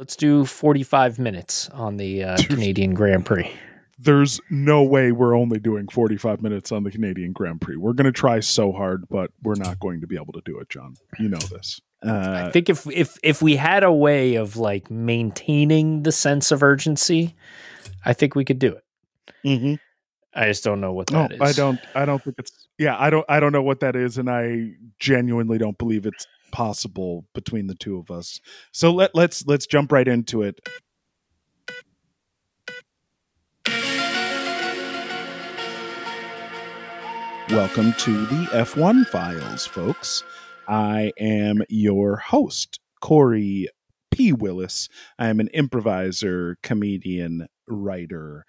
Let's do 45 minutes on the uh, Canadian Grand Prix. There's no way we're only doing 45 minutes on the Canadian Grand Prix. We're going to try so hard, but we're not going to be able to do it, John. You know this. Uh, I think if if if we had a way of like maintaining the sense of urgency, I think we could do it. Mm-hmm. I just don't know what that no, is. I don't. I don't think it's. Yeah, I don't. I don't know what that is, and I genuinely don't believe it's possible between the two of us. So let let's let's jump right into it. Welcome to the F1 Files, folks. I am your host, Corey P. Willis. I am an improviser, comedian, writer,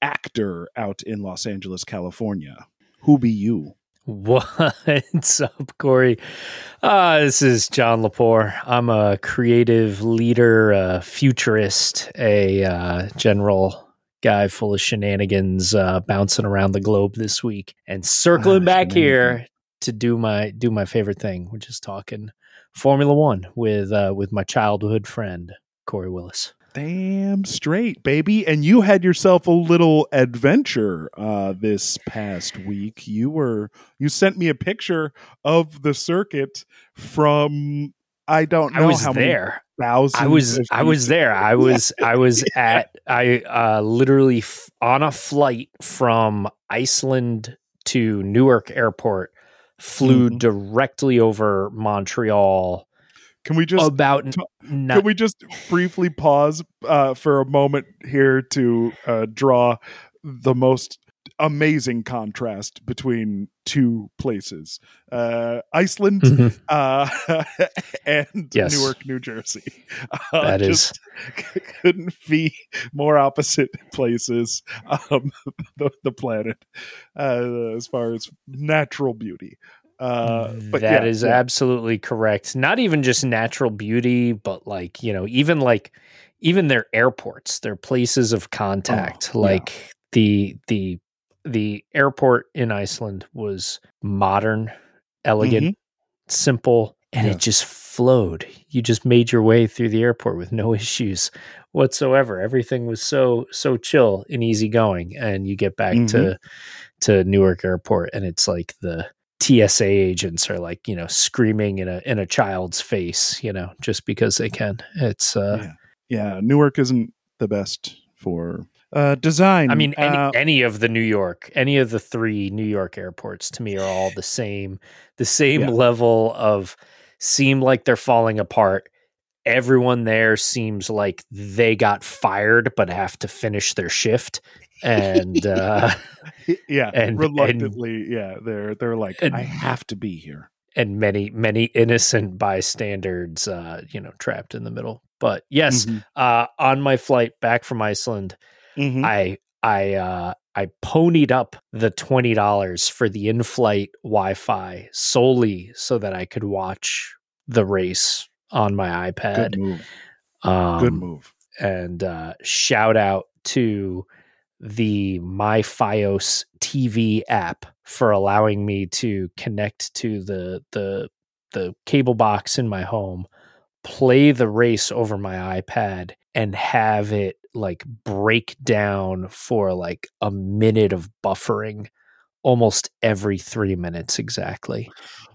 actor out in Los Angeles, California. Who be you? What's up, Corey? Uh, this is John Lepore. I'm a creative leader, a futurist, a uh, general guy full of shenanigans uh, bouncing around the globe this week and circling ah, back here to do my do my favorite thing, which is talking Formula One with uh, with my childhood friend Corey Willis. Damn straight, baby. And you had yourself a little adventure uh, this past week. You were you sent me a picture of the circuit from I don't know I was how there. many thousands. I was I was there. I was I was at I uh, literally f- on a flight from Iceland to Newark Airport. Flew mm-hmm. directly over Montreal can we just about t- not- can we just briefly pause uh, for a moment here to uh, draw the most amazing contrast between two places uh, Iceland mm-hmm. uh, and yes. Newark, New Jersey. Uh, that is couldn't be more opposite places um, the, the planet uh, as far as natural beauty. Uh, but that yeah, is yeah. absolutely correct. Not even just natural beauty, but like you know, even like even their airports, their places of contact. Oh, like yeah. the the the airport in Iceland was modern, elegant, mm-hmm. simple, and it just flowed. You just made your way through the airport with no issues whatsoever. Everything was so so chill and easygoing, and you get back mm-hmm. to to Newark Airport, and it's like the TSA agents are like, you know, screaming in a in a child's face, you know, just because they can. It's uh yeah, yeah Newark isn't the best for uh design. I mean any uh, any of the New York, any of the three New York airports to me are all the same, the same yeah. level of seem like they're falling apart. Everyone there seems like they got fired but have to finish their shift and uh yeah and reluctantly and, yeah they're they're like and, i have to be here and many many innocent bystanders uh you know trapped in the middle but yes mm-hmm. uh on my flight back from iceland mm-hmm. i i uh I ponied up the twenty dollars for the in-flight Wi-Fi solely so that I could watch the race on my iPad. Good move. Um, Good move. And uh, shout out to the MyFios TV app for allowing me to connect to the the the cable box in my home, play the race over my iPad and have it like break down for like a minute of buffering almost every 3 minutes exactly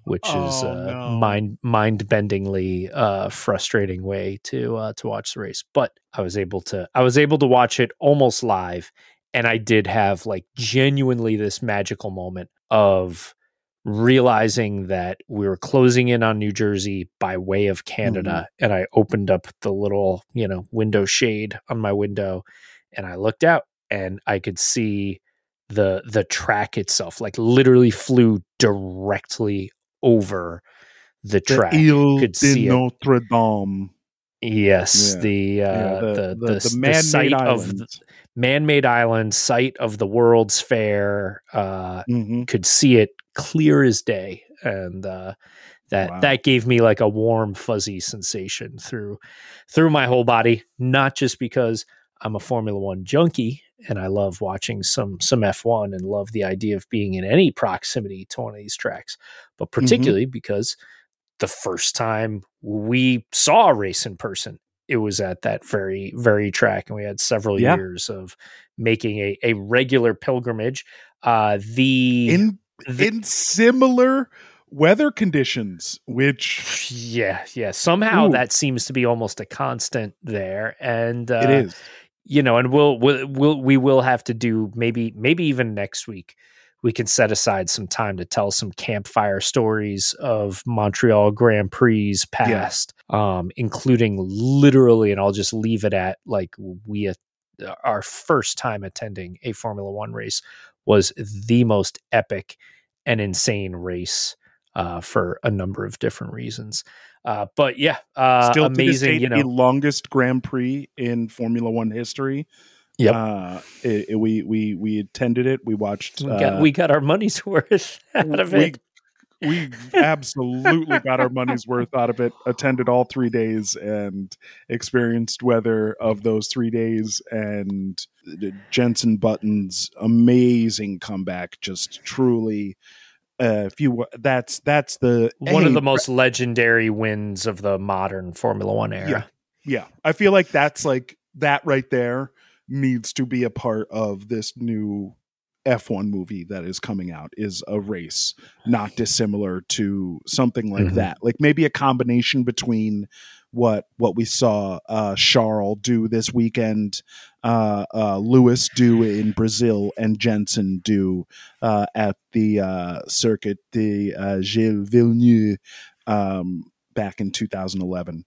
which oh, is a no. mind mind bendingly uh, frustrating way to uh, to watch the race. But I was able to I was able to watch it almost live, and I did have like genuinely this magical moment of realizing that we were closing in on New Jersey by way of Canada mm-hmm. and I opened up the little, you know, window shade on my window and I looked out and I could see the the track itself like literally flew directly over the track. The Ile could de Notre Dame. Yes, yeah. the, uh, yeah, the, the, the, the, the site island. of the man-made island, site of the World's Fair. Uh, mm-hmm. Could see it clear as day, and uh, that wow. that gave me like a warm, fuzzy sensation through through my whole body. Not just because I'm a Formula One junkie and I love watching some some F1 and love the idea of being in any proximity to one of these tracks, but mm-hmm. particularly mm-hmm. because the first time we saw a race in person it was at that very very track, and we had several Yeah. years of making a a regular pilgrimage. Uh, the in the- in similar weather conditions, which yeah yeah somehow Ooh. that seems to be almost a constant there, and uh, it is. you know, and we'll we'll we'll we will have to do maybe maybe even next week. We can set aside some time to tell some campfire stories of Montreal Grand Prix past, um, including literally, and I'll just leave it at like we uh, our first time attending a Formula One race was the most epic and insane race uh, for a number of different reasons. Uh, but yeah, uh, Still amazing. date, You know, the longest Grand Prix in Formula One history. Yep. Uh, it, it- we we we attended it. We watched. we got uh, we got our money's worth out of we, it. We absolutely got our money's worth out of it. Attended all three days and experienced weather of those three days. And Jensen Button's amazing comeback, just truly. Uh, if you that's that's the One of the most legendary wins of the modern Formula One era. Yeah, yeah i feel like that's like that right there needs to be a part of this new f1 movie that is coming out is a race not dissimilar to something like Mhm. that like maybe a combination between what what we saw uh charles do this weekend uh uh lewis do in brazil and jensen do uh at the uh circuit de uh, gilles villeneuve um back in 2011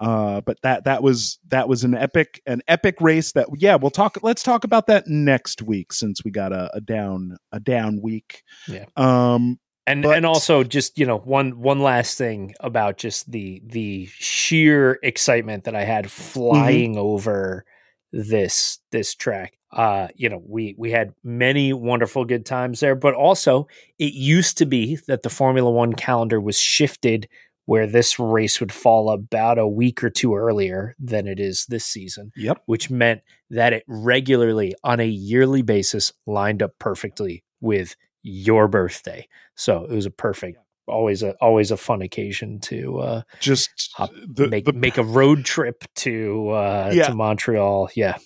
uh but that that was that was an epic an epic race that yeah we'll talk let's talk about that next week since we got a, a down a down week Yeah. um And But- and also just you know one one last thing about just the the sheer excitement that I had flying over this this track. Uh, you know, we we had many wonderful good times there, but also it used to be that the Formula One calendar was shifted where this race would fall about a week or two earlier than it is this season yep which meant that it regularly on a yearly basis lined up perfectly with your birthday. So it was a perfect always a always a fun occasion to uh just Hop- the, make the make a road trip to uh Yeah. to Montreal. Yeah.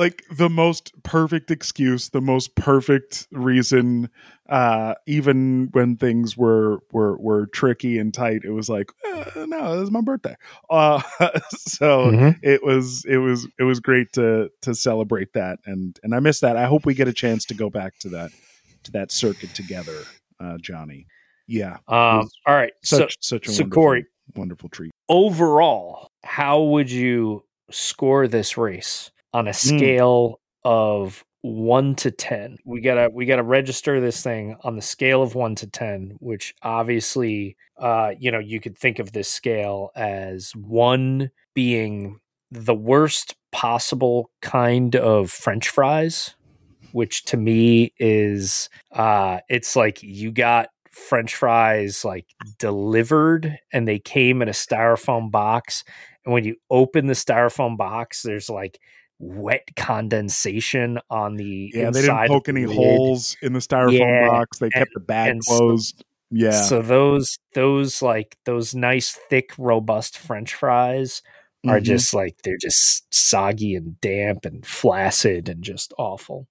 Like the most perfect excuse the most perfect reason uh even when things were were were tricky and tight it was like eh, no this is my birthday uh so Mm-hmm. it was it was it was great to to celebrate that and and i miss that i hope we get a chance to go back to that to that circuit together uh johnny yeah Um all right. such so such a so wonderful, Corey- wonderful treat overall, how would you score this race on a scale of one to ten? We gotta we gotta register this thing on the scale of one to ten, which obviously uh, you know, you could think of this scale as one being the worst possible kind of French fries, which to me is uh it's like you got French fries like delivered and they came in a styrofoam box. And when you open the styrofoam box, there's like wet condensation on the yeah they didn't poke the any lid. holes in the styrofoam Yeah, box they kept the bag and so- closed yeah So those those like those nice thick robust French fries are Mhm. just like they're just soggy and damp and flaccid and just awful.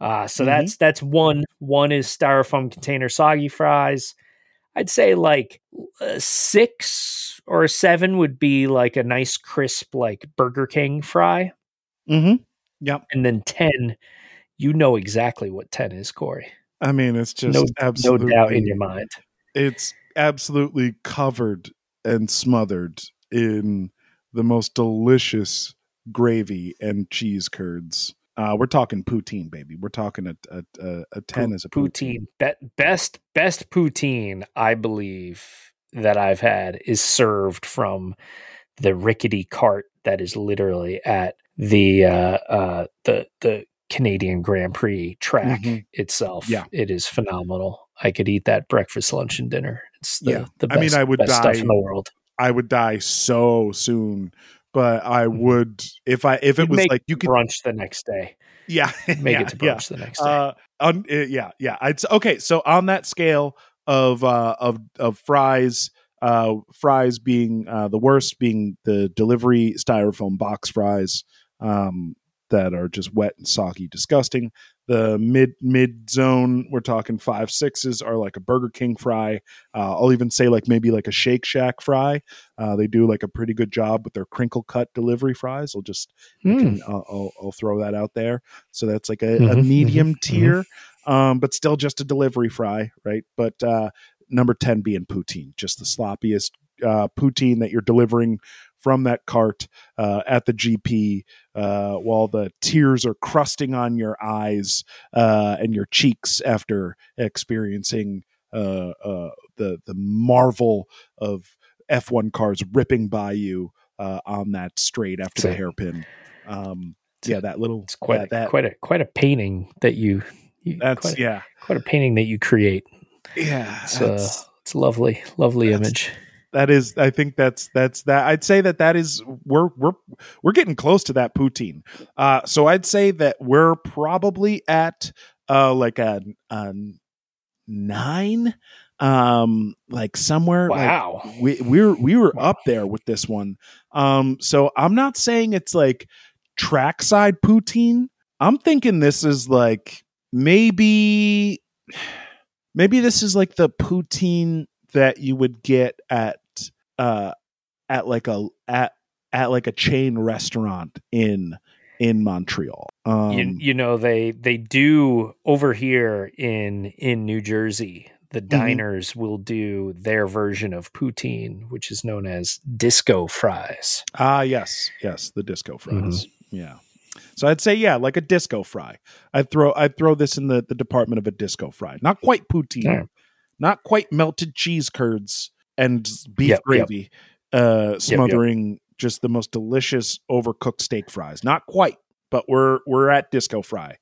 Uh, so Mhm. that's that's one. One is styrofoam container soggy fries. I'd say like a six or seven would be like a nice crisp like Burger King fry, Mm-hmm. Yep. and then ten. You know exactly what ten is, Corey. I mean, it's just No- absolutely No doubt in your mind. It's absolutely covered and smothered in the most delicious gravy and cheese curds. Uh, we're talking poutine, baby. We're talking a a, a, a ten as a poutine. poutine. Be- best best poutine I believe that I've had is served from the rickety cart that is literally at the uh, uh, the the Canadian Grand Prix track Mhm. itself. Yeah. it is phenomenal. I could eat that breakfast, lunch, and dinner. It's the, Yeah. the I mean, I would best stuff die- in the world. I would die so soon, but I Mhm. would if I if it You'd was like you could brunch the next day. yeah Make yeah, it to yeah. brunch the next day. Uh, on, uh, yeah, yeah. I'd s- okay. So on that scale of uh, of of fries, Uh, fries being uh, the worst, being the delivery styrofoam box fries um, that are just wet and soggy, disgusting. The mid mid zone, we're talking five sixes, are like a Burger King fry. Uh, I'll even say like maybe like a Shake Shack fry. Uh, they do like a pretty good job with their crinkle cut delivery fries. I'll just Mm. can, I'll, I'll, I'll throw that out there. So that's like a, a Mhm, medium mhm, tier, um, but still just a delivery fry, right? But uh, number 10 being poutine, just the sloppiest uh, poutine that you're delivering from that cart uh, at the GP uh, while the tears are crusting on your eyes uh, and your cheeks after experiencing uh, uh, the, the marvel of F1 cars ripping by you uh, on that straight after the hairpin. Um, yeah, that little It's quite a, that quite a quite a painting that you. you that's quite, a, yeah quite a painting that you create. yeah It's it's lovely, lovely image. That is i think that's that's that i'd say that that is we're we're we're getting close to that poutine. Uh so i'd say that we're probably at uh like a, a nine um like somewhere like Wow. we we're we were up there with this one. Um so i'm not saying it's like trackside poutine. I'm thinking this is like maybe maybe this is like the poutine that you would get at uh at like a at at like a chain restaurant in in Montreal. Um you, you know they they do over here in in New Jersey. The Mm-hmm. diners will do their version of poutine, which is known as disco fries. ah yes, yes, the disco fries. Mm-hmm. Yeah. So I'd say yeah, like a disco fry. I'd throw I'd throw this in the the department of a disco fry. Not quite poutine. Yeah. Not quite melted cheese curds and beef Yep, yep. gravy uh yep. smothering just the most delicious overcooked steak fries. Not quite, but we're we're at disco fry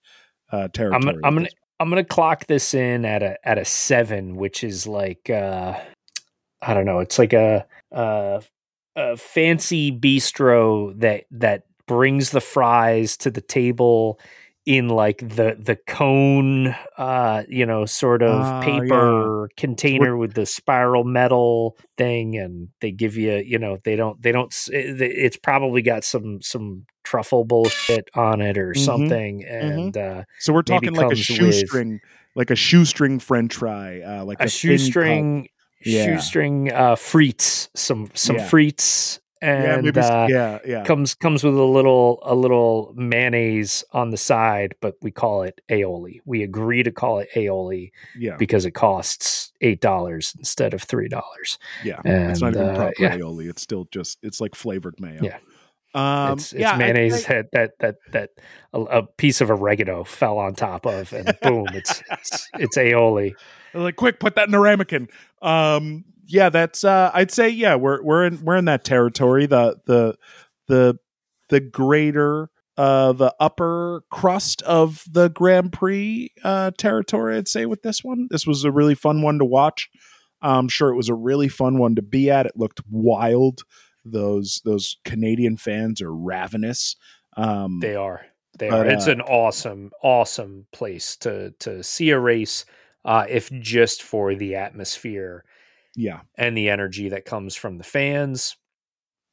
uh territory. I'm I'm gonna. I'm gonna clock this in at a at a seven, which is like uh I don't know, it's like a uh a fancy bistro that that brings the fries to the table in like the the cone uh you know sort of Ah, paper container with the spiral metal thing and they give you you know they don't they don't it's probably got some some truffle bullshit on it or Mhm, something and uh So we're talking like a with- shoestring, like a shoestring French fry, uh, like a cut. shoestring Yeah. shoestring uh frites some some Yeah. frites Yeah, and maybe. uh yeah, yeah. comes comes with a little a little mayonnaise on the side but we call it aioli we agree to call it aioli yeah, because it costs eight dollars instead of three dollars yeah. and it's not even uh, proper yeah aioli. It's still just it's like flavored mayo. Yeah. Um, it's, it's yeah, mayonnaise say- that that that that a, a piece of oregano fell on top of and boom it's it's, it's aioli like quick, put that in a ramekin. Um, yeah, that's. Uh, I'd say yeah, we're we're in we're in that territory. The the the the greater. Uh, the upper crust of the Grand Prix uh, territory, I'd say, with this one. This was a really fun one to watch. I'm sure it was a really fun one to be at. It looked wild. Those those Canadian fans are ravenous. Um, They are. They But, are. It's uh, an awesome, awesome place to to see a race, uh, if just for the atmosphere yeah, and the energy that comes from the fans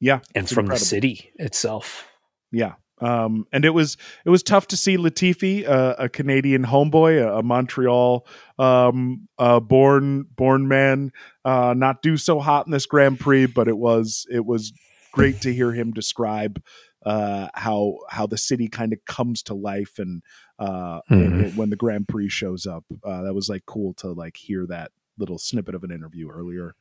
yeah, and from incredible. the city itself. Yeah. Um, and it was it was tough to see Latifi, uh, a Canadian homeboy, a, a Montreal um, uh, born born man, uh, not do so hot in this Grand Prix, but it was it was great to hear him describe uh, how how the city kind of comes to life and uh, Mhm. and when the Grand Prix shows up. Uh, that was like cool to like hear that little snippet of an interview earlier.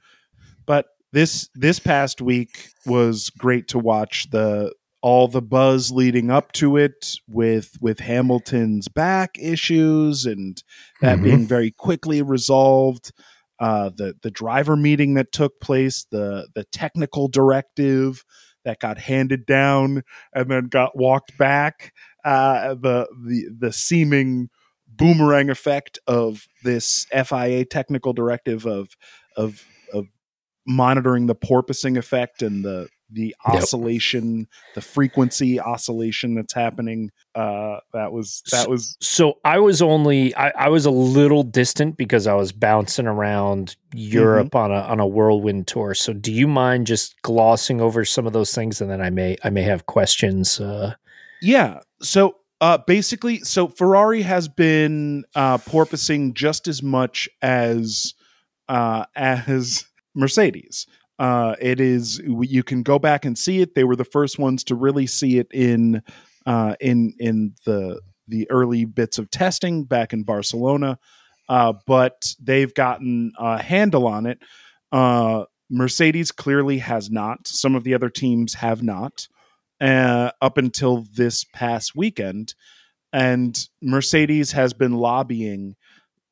But this this past week was great to watch the all the buzz leading up to it with with Hamilton's back issues and that Mhm. being very quickly resolved. Uh, the the driver meeting that took place, the the technical directive that got handed down and then got walked back, uh, the the the seeming boomerang effect of this FIA technical directive of of of monitoring the porpoising effect and the the oscillation, the frequency oscillation that's happening. Uh, that was that was so. I was only I, I was a little distant because I was bouncing around Europe mm-hmm. on a on a whirlwind tour. So, do you mind just glossing over some of those things, and then I may I may have questions. Uh, yeah. So uh, basically, so Ferrari has been uh, porpoising just as much as uh, as Mercedes. Uh, it is you can go back and see it. They were the first ones to really see it in uh, in in the the early bits of testing back in Barcelona, uh, but they've gotten a handle on it. Uh, Mercedes clearly has not. Some of the other teams have not uh, up until this past weekend, and Mercedes has been lobbying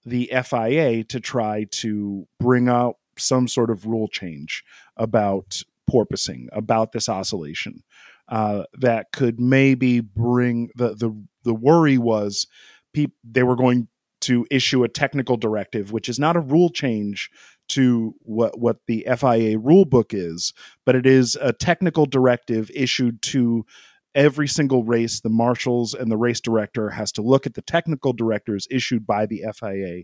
the FIA to try to bring out some sort of rule change about porpoising, about this oscillation. Uh, that could maybe bring the the the worry was pe- they were going to issue a technical directive, which is not a rule change to what what the FIA rule book is, but it is a technical directive issued to every single race. The marshals and the race director has to look at the technical directives issued by the FIA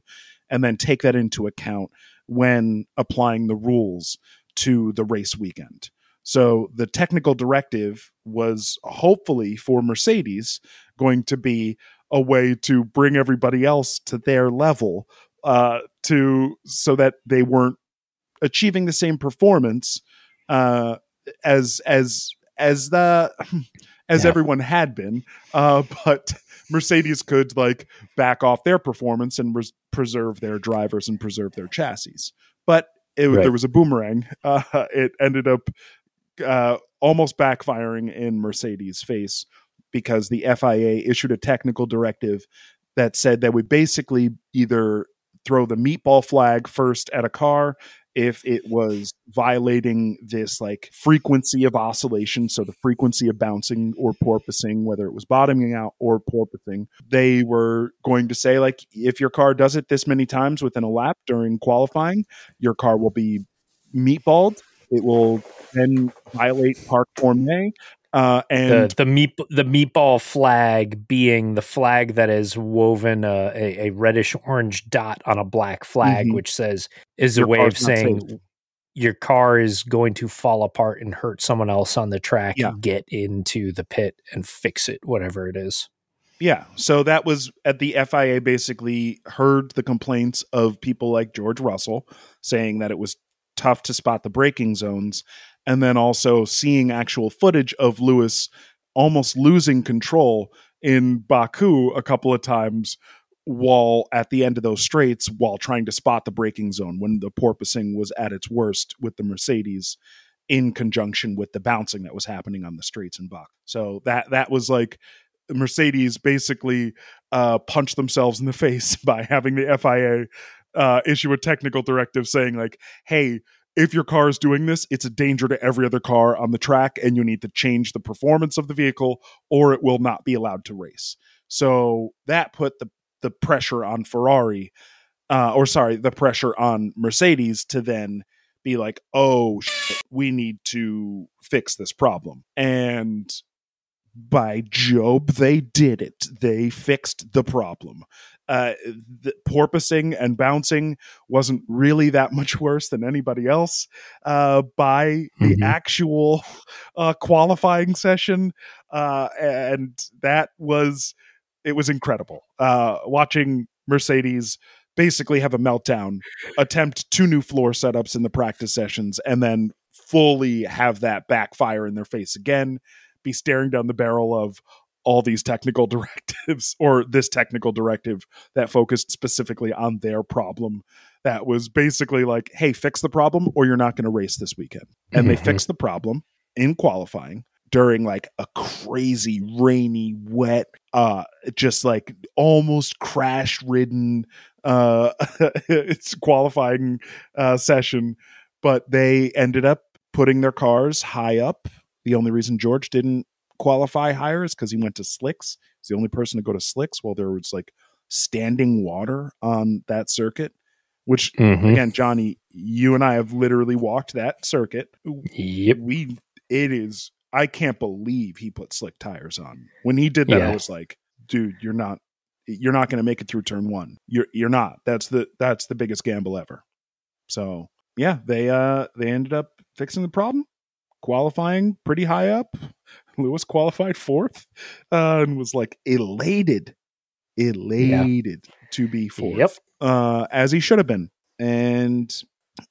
and then take that into account when applying the rules to the race weekend. So the technical directive was hopefully for Mercedes going to be a way to bring everybody else to their level uh, to so that they weren't achieving the same performance uh, as as as the as yeah. everyone had been, uh, but Mercedes could like back off their performance and res- preserve their drivers and preserve their chassis. But it, right. there was a boomerang. Uh, it ended up uh, almost backfiring in Mercedes' face because the FIA issued a technical directive that said that we basically either throw the meatball flag first at a car if it was violating this like frequency of oscillation, so the frequency of bouncing or porpoising, whether it was bottoming out or porpoising, they were going to say like if your car does it this many times within a lap during qualifying, your car will be meatballed. It will then violate Parc Fermé uh, and the, the meat the meatball flag being the flag that is woven uh, a, a reddish orange dot on a black flag, mm-hmm. which says is a way of saying your car is going to fall apart and hurt someone else on the track. Yeah. Get into the pit and fix it, whatever it is. Yeah. So that was at the FIA basically heard the complaints of people like George Russell saying that it was tough to spot the braking zones and then also seeing actual footage of Lewis almost losing control in Baku a couple of times while at the end of those straights while trying to spot the braking zone when the porpoising was at its worst with the Mercedes in conjunction with the bouncing that was happening on the straights in Baku. So that that was like Mercedes basically uh, punched themselves in the face by having the FIA uh, issue a technical directive saying like, "Hey, if your car is doing this, it's a danger to every other car on the track, and you need to change the performance of the vehicle, or it will not be allowed to race. So that put the the pressure on Ferrari, uh, or sorry, the pressure on Mercedes to then be like, oh, shit, we need to fix this problem. And by Job, they did it. They fixed the problem uh, the porpoising and bouncing wasn't really that much worse than anybody else uh, by the mm-hmm. actual uh, qualifying session, uh, and that was it was incredible uh, watching Mercedes basically have a meltdown, attempt two new floor setups in the practice sessions, and then fully have that backfire in their face again. Be staring down the barrel of all these technical directives or this technical directive that focused specifically on their problem that was basically like hey fix the problem or you're not going to race this weekend. And mm-hmm. they fixed the problem in qualifying during like a crazy rainy wet uh just like almost crash ridden uh it's qualifying uh session. But they ended up putting their cars high up. The only reason george didn't qualify higher is because he went to Slicks. He's the only person to go to Slicks while there was like standing water on that circuit. Which mm-hmm. again, Johnny, you and I have literally walked that circuit. Yep. We it is. I can't believe he put slick tires on. When he did that, Yeah. I was like, dude, you're not you're not going to make it through turn 1. You're you're not. That's the that's the biggest gamble ever. So, yeah, they uh they ended up fixing the problem, qualifying pretty high up. Lewis qualified 4th uh, and was like elated elated to be 4th. Yep. Uh as he should have been. And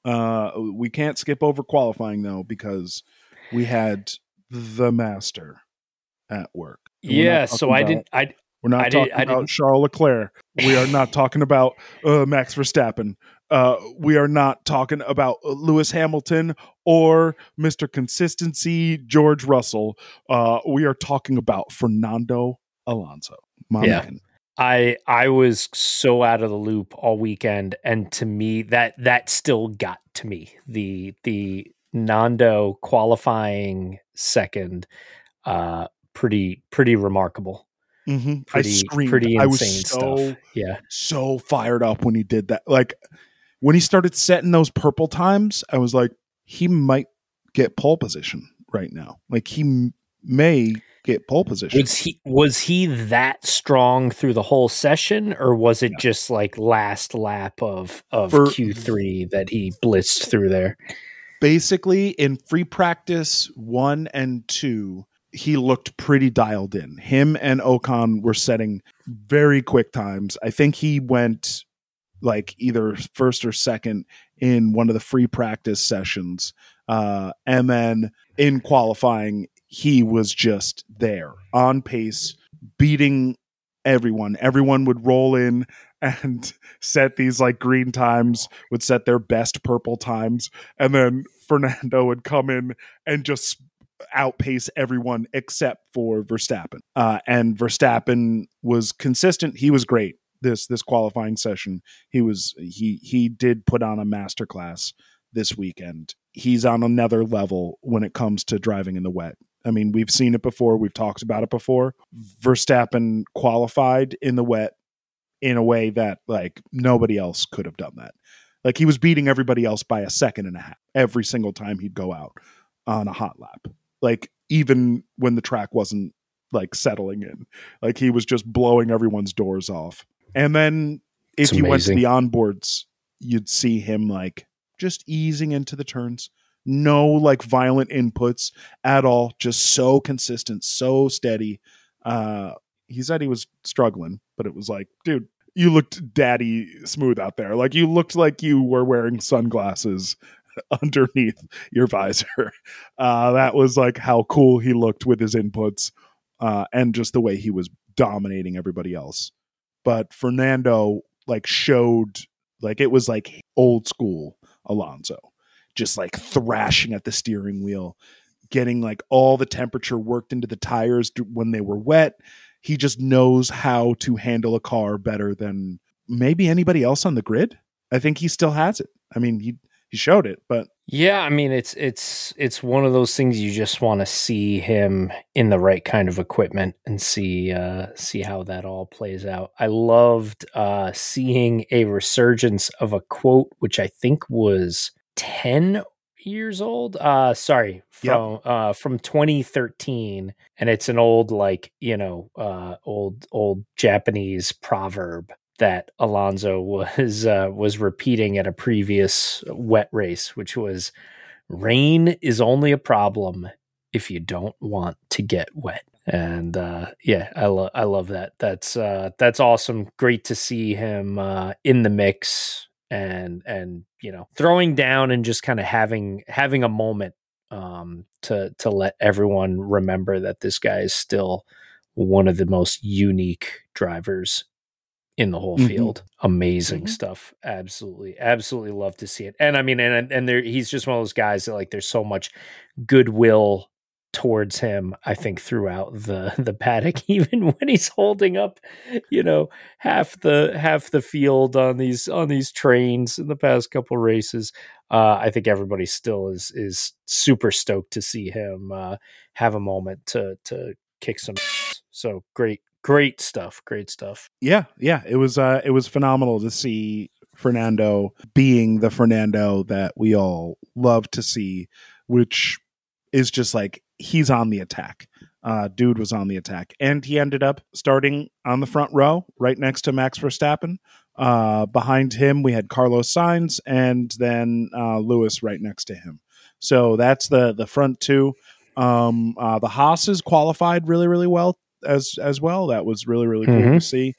uh we can't skip over qualifying though because we had the master at work. And Yeah, so I about- didn't. I We're not I talking about Charles Leclerc. We are not talking about uh, Max Verstappen. Uh, we are not talking about Lewis Hamilton or Mr. Consistency George Russell. Uh, we are talking about Fernando Alonso. My Yeah. man. I I was so out of the loop all weekend, and to me that that still got to me. The the Nando qualifying second, uh, pretty pretty remarkable. Mhm. I Pretty screamed. pretty I was insane so stuff. Yeah, so fired up when he did that. Like when he started setting those purple times, I was like, he might get pole position right now. Like he m- may get pole position. was he was he that strong through the whole session, or was it just like last lap of of Q three that he blitzed through there? Basically, in free practice one and two, he looked pretty dialed in. Him and Ocon were setting very quick times. I think he went like either first or second in one of the free practice sessions. Uh, and then in qualifying, he was just there on pace, beating everyone. Everyone would roll in and set these like green times, would set their best purple times. And then Fernando would come in and just outpace everyone except for Verstappen. Uh, and Verstappen was consistent. He was great this this qualifying session. He was he he did put on a masterclass this weekend. He's on another level when it comes to driving in the wet. I mean, we've seen it before. We've talked about it before. Verstappen qualified in the wet in a way that like nobody else could have done that. Like he was beating everybody else by a second and a half every single time he'd go out on a hot lap. Like even when the track wasn't like settling in, like he was just blowing everyone's doors off. And then if It's you went to the onboards, you'd see him like just easing into the turns. No like violent inputs at all, just so consistent, so steady. Uh he said he was struggling, but it was like, dude, you looked daddy smooth out there. Like you looked like you were wearing sunglasses underneath your visor. Uh, that was like how cool he looked with his inputs uh, and just the way he was dominating everybody else. But Fernando like showed like it was like old school Alonso, just like thrashing at the steering wheel, getting like all the temperature worked into the tires when they were wet. He just knows how to handle a car better than maybe anybody else on the grid. I think he still has it. I mean, he he showed it, but Yeah, I mean it's it's it's one of those things you just want to see him in the right kind of equipment and see uh see how that all plays out. I loved uh seeing a resurgence of a quote which I think was 10 years old. Uh sorry, Yep. from uh from 2013 and it's an old like, you know, uh old old Japanese proverb that Alonso was uh, was repeating at a previous wet race, which was rain is only a problem if you don't want to get wet. And uh, yeah, I love I love that. That's uh, that's awesome. Great to see him uh, in the mix and and you know throwing down and just kind of having having a moment um, to to let everyone remember that this guy is still one of the most unique drivers in the whole Mhm. field. Amazing Mhm. stuff. Absolutely, absolutely love to see it. And I mean, and and there, he's just one of those guys that like there's so much goodwill towards him. I think throughout the the paddock, even when he's holding up, you know, half the half the field on these on these trains in the past couple races. Uh, I think everybody still is is super stoked to see him uh, have a moment to to kick some. So great, great stuff. Great stuff. yeah, yeah, it was uh, it was phenomenal to see Fernando being the Fernando that we all love to see, which is just like he's on the attack. Uh, dude was on the attack, and he ended up starting on the front row, right next to Max Verstappen. Uh, behind him, we had Carlos Sainz, and then uh, Lewis right next to him. So that's the the front two. Um, uh, the Haas's qualified really really well as as well. That was really really cool Mhm. to see.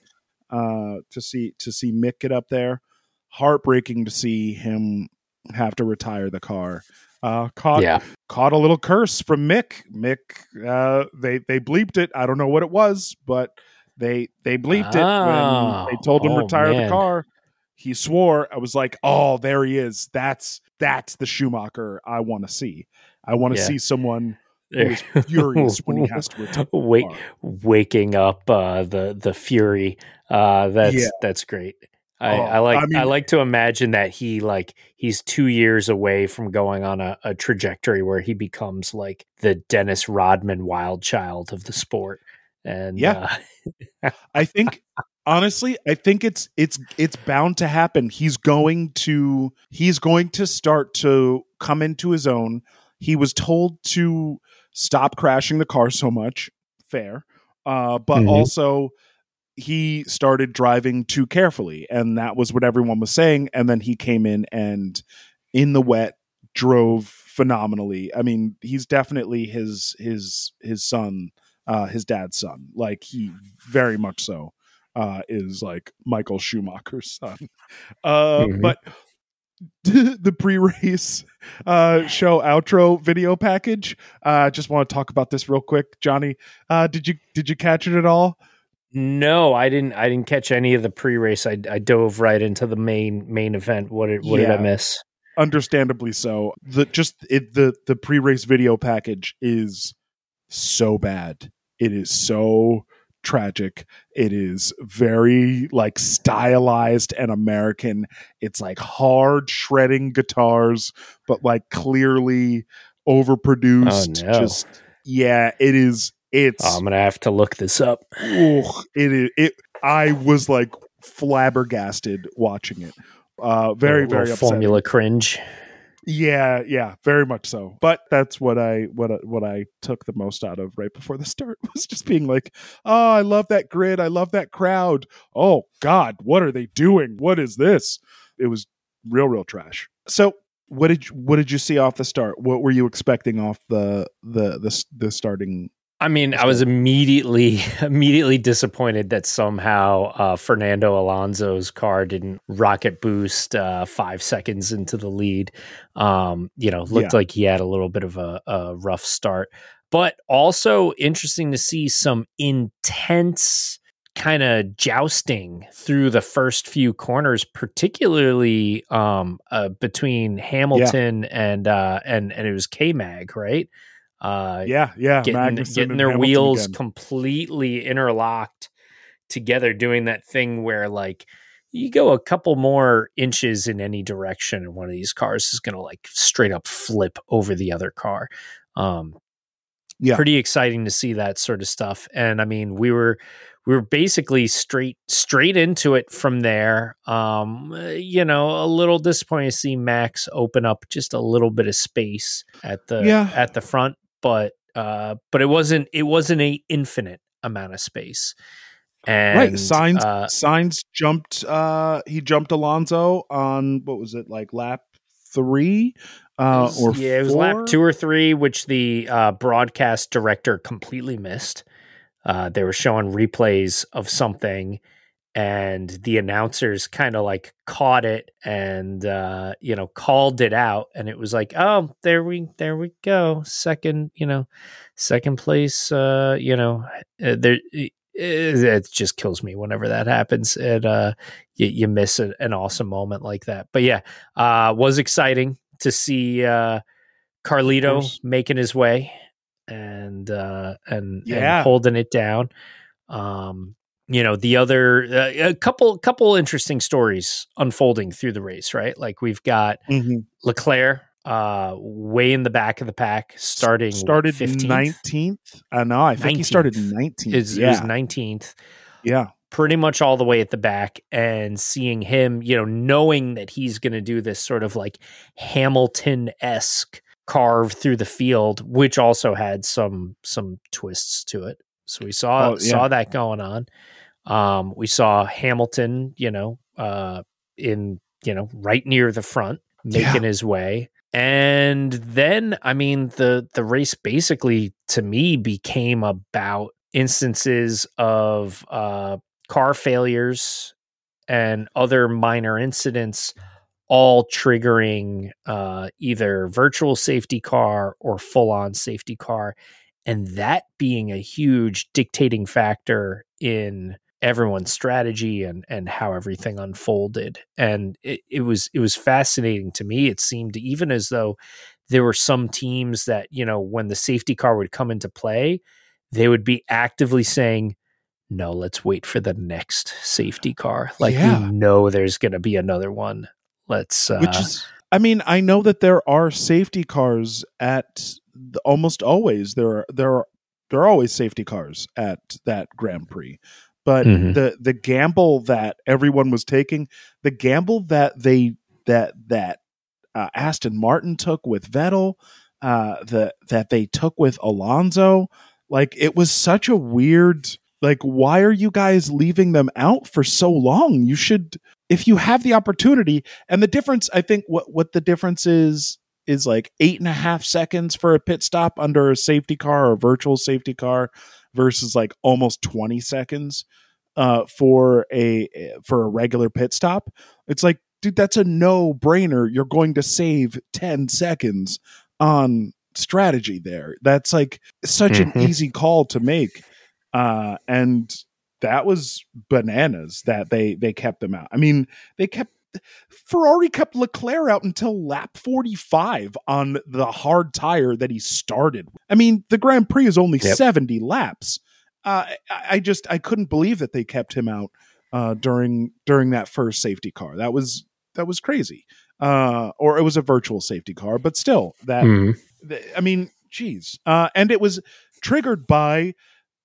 Uh, to see to see Mick get up there. Heartbreaking to see him have to retire the car. Uh, caught yeah. caught a little curse from Mick. Mick, uh, they they bleeped it. I don't know what it was, but they they bleeped it when they Oh, told him oh, retire the car. He swore. I was like, oh, there he is. That's that's the Schumacher I want to see. I want to Yeah. see someone is furious when he has to the waking up uh, the the fury. Uh, that's Yeah. that's great. I, Oh, I like I I, like to imagine that he like he's two years away from going on a, a trajectory where he becomes like the Dennis Rodman wild child of the sport. And Yeah. uh, I think honestly, I think it's it's it's bound to happen. He's going to he's going to start to come into his own. He was told to stop crashing the car so much. Fair. Uh, but Mhm. also he started driving too carefully and that was what everyone was saying and then he came in and in the wet drove phenomenally. I mean, he's definitely his his his son uh, his dad's son. Like he very much so uh, is like Michael Schumacher's son. Uh, Mhm. But the pre-race uh, show outro video package. Uh, just want to talk about this real quick, Johnny. Uh, did you did you catch it at all? no, I didn't. I didn't catch any of the pre-race. I, I dove right into the main main event. What did what did I miss? Understandably so. The just it the the pre-race video package is so bad. It is so tragic. It is very like stylized and American. It's like hard shredding guitars, but like clearly overproduced. Oh, no. Just yeah, it is. It's Oh, I'm gonna have to look this up. Ugh, it is. It. I was like flabbergasted watching it. Uh, very very upsetting. formula cringe. Yeah, yeah, very much so. But that's what I what I- what I took the most out of right before the start was just being like, "Oh, I love that grid. I love that crowd. Oh God, what are they doing? What is this?" It was real, real trash. So, what did you, what did you see off the start? What were you expecting off the the the, the starting? I mean, I was immediately immediately disappointed that somehow uh, Fernando Alonso's car didn't rocket boost uh, five seconds into the lead. Um, you know, looked Yeah. like he had a little bit of a, a rough start, but also interesting to see some intense kind of jousting through the first few corners, particularly um, uh, between Hamilton and uh, and and it was K Mag, right? Uh, Yeah, yeah, getting, getting their Hamilton wheels again. completely interlocked together, doing that thing where like you go a couple more inches in any direction, and one of these cars is going to like straight up flip over the other car. Um, Yeah. pretty exciting to see that sort of stuff. And I mean, we were we were basically straight straight into it from there. Um, you know, a little disappointed to see Max open up just a little bit of space at the Yeah. at the front, but uh, but it wasn't it wasn't a infinite amount of space. And right, Sainz uh, Sainz jumped. Uh, he jumped Alonso on what was it like lap three, uh, or yeah, it was lap two or three, which the uh, broadcast director completely missed. Uh, they were showing replays of something, and the announcers kind of like caught it and uh, you know called it out, and it was like, oh, there we there we go, second, you know, second place. Uh, you know, uh, there. It, it just kills me whenever that happens. It uh, you, you miss a, an awesome moment like that. But yeah, uh, was exciting to see uh, Carlito making his way and uh, and, Yeah. and holding it down. Um, you know, the other uh, a couple couple interesting stories unfolding through the race, right? Like we've got Mhm. Leclerc uh, way in the back of the pack, starting started 15th. nineteenth. Uh, no, I think he started 19th. Is Yeah, nineteenth yeah, pretty much all the way at the back and seeing him, you know, knowing that he's going to do this sort of like Hamilton esque carve through the field, which also had some some twists to it. So we saw Oh, yeah. saw that going on. Um, we saw Hamilton, you know, uh, in you know right near the front, making his way. And then, I mean, the the race basically to me became about instances of uh, car failures and other minor incidents, all triggering uh, either virtual safety car or full on safety car, and that being a huge dictating factor in everyone's strategy and and how everything unfolded. And it, it was it was fascinating to me. It seemed even as though there were some teams that you know when the safety car would come into play they would be actively saying no let's wait for the next safety car. Like Yeah. we know there's going to be another one. Let's uh which is i mean i know that there are safety cars at the, almost always there are there are there are always safety cars at that grand prix but Mhm. the the gamble that everyone was taking the gamble that they that that uh, aston martin took with vettel uh the that they took with alonso like it was such a weird like why are you guys leaving them out for so long you should if you have the opportunity and the difference i think what what the difference is is like eight and a half seconds for a pit stop under a safety car or a virtual safety car versus like almost 20 seconds uh for a for a regular pit stop it's like dude that's a no brainer you're going to save 10 seconds on strategy there. That's like such an Mhm. easy call to make uh and that was bananas that they they kept them out. I mean they kept Ferrari kept Leclerc out until lap 45 on the hard tire that he started. I mean, the Grand Prix is only Yep. 70 laps. Uh, I, I just I couldn't believe that they kept him out uh, during during that first safety car. That was that was crazy. Uh, or it was a virtual safety car, but still that mhm. th- I mean, geez. Uh, and it was triggered by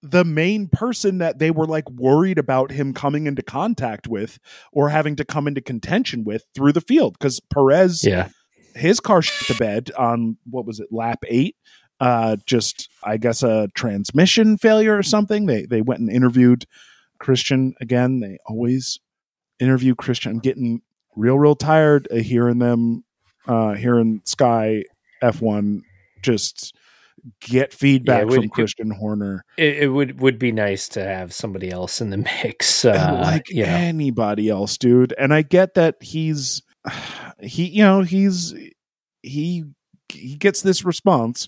the main person that they were like worried about him coming into contact with or having to come into contention with through the field because Perez, yeah his car shit the bed on what was it, lap eight? Uh, just I guess a transmission failure or something. They they went and interviewed Christian again. They always interview Christian. I'm getting real real tired of hearing them, uh, hearing Sky F1 just get feedback it would- from Christian Horner. it, it would would be nice to have somebody else in the mix uh, like you know anybody else, dude. And I get that he's he, you know, he's he he gets this response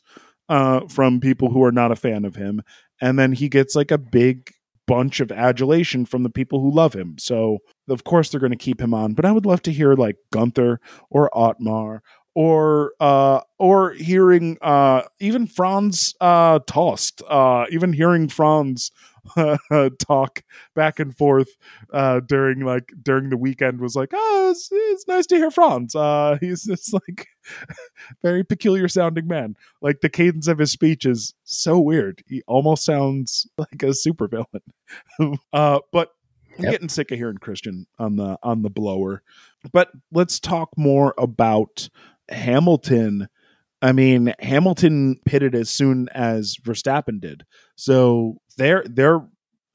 uh from people who are not a fan of him, and then he gets like a big bunch of adulation from the people who love him. So of course they're going to keep him on. But I would love to hear like Gunther or Otmar or uh or hearing uh even Franz uh Tost uh even hearing Franz talk back and forth uh during like during the weekend was like oh it's, it's nice to hear Franz. Uh he's this like very peculiar sounding man. Like the cadence of his speech is so weird. He almost sounds like a supervillain. Uh but I'm getting sick of hearing Christian on the on the blower. But let's talk more about Hamilton I mean, Hamilton pitted as soon as Verstappen did. So they're they're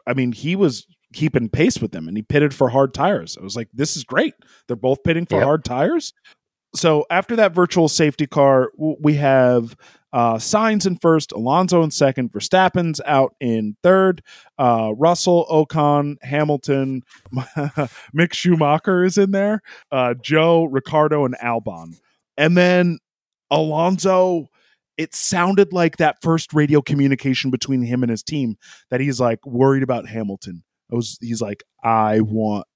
I mean, he was keeping pace with them and he pitted for hard tires. I was like, this is great. They're both pitting for Yep. hard tires. So after that virtual safety car, we have uh Sainz in first, Alonso in second, Verstappen's out in third, uh Russell, Ocon, Hamilton, Mick Schumacher is in there, uh Zhou, Ricciardo, and Albon. And then Alonso, it sounded like that first radio communication between him and his team that he's like worried about Hamilton. I was he's like, I want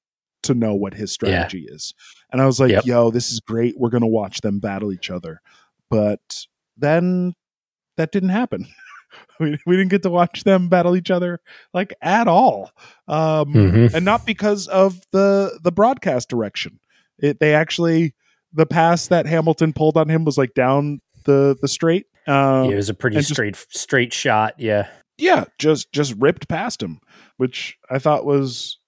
to know what his strategy is. And I was like, Yep. yo, this is great. We're gonna watch them battle each other. But then that didn't happen. we, we didn't get to watch them battle each other like at all. Um Mhm. and not because of the the broadcast direction. It they actually the pass that Hamilton pulled on him was like down the the straight. Uh, it was a pretty and just- straight straight shot yeah yeah, just just ripped past him, which I thought was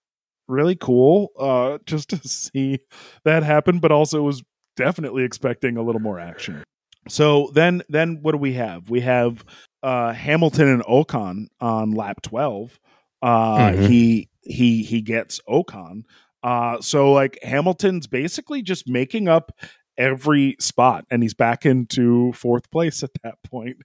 really cool. Uh, just to see that happen, but also was definitely expecting a little more action. So then then what do we have? We have uh Hamilton and Ocon on lap 12. Uh Mhm. he he he gets Ocon. Uh so like Hamilton's basically just making up every spot and he's back into fourth place at that point.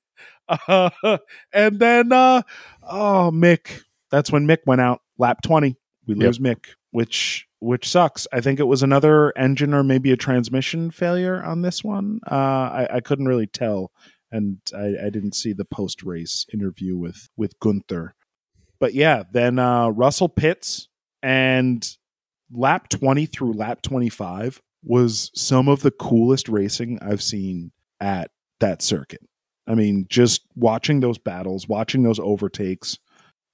Uh, and then uh oh Mick, that's when Mick went out lap 20. We Yep. lose Mick, which which sucks. I think it was another engine or maybe a transmission failure on this one. Uh I, I couldn't really tell and I, I didn't see the post race interview with with Gunther. But yeah, then uh Russell pits and lap 20 through lap 25 was some of the coolest racing I've seen at that circuit. I mean, just watching those battles, watching those overtakes.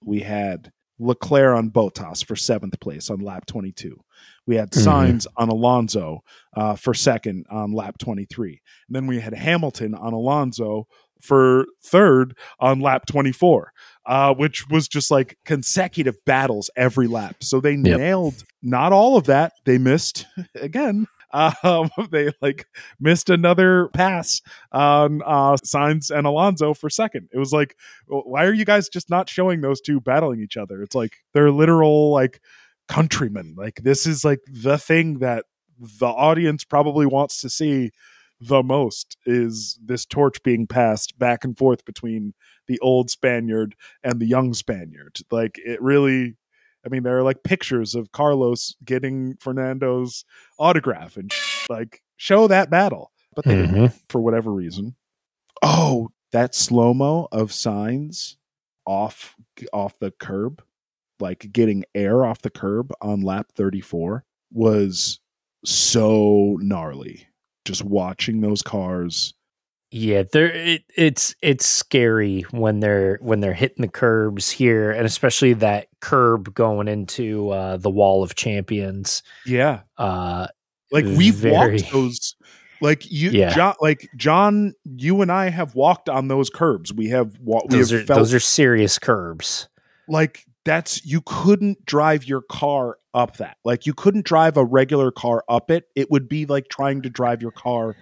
We had Leclerc on Bottas for seventh place on lap 22. We had. Sainz on Alonso uh, for second on lap 23. And then we had Hamilton on Alonso for third on lap 24, uh, which was just like consecutive battles every lap. So they nailed not all of that. They missed again. Um, they like missed another pass on uh, Sainz and Alonso for second. It was like, why are you guys just not showing those two battling each other? It's like they're literal like countrymen. Like this is like the thing that the audience probably wants to see the most is this torch being passed back and forth between the old Spaniard and the young Spaniard. Like it really I mean there are like pictures of Carlos getting Fernando's autograph and like show that battle. But they Mhm. for whatever reason. Oh, that slow mo of Sainz off off the curb, like getting air off the curb on lap 34 was so gnarly. Just watching those cars. Yeah, there it, it's it's scary when they're when they're hitting the curbs here, and especially that curb going into uh, the Wall of Champions. Yeah. Uh, Like we've Very. walked those like you Yeah. John like John you and I have walked on those curbs. We have wa- we those have are felt those are serious curbs. like that's you couldn't drive your car up that. Like you couldn't drive a regular car up it. It would be like trying to drive your car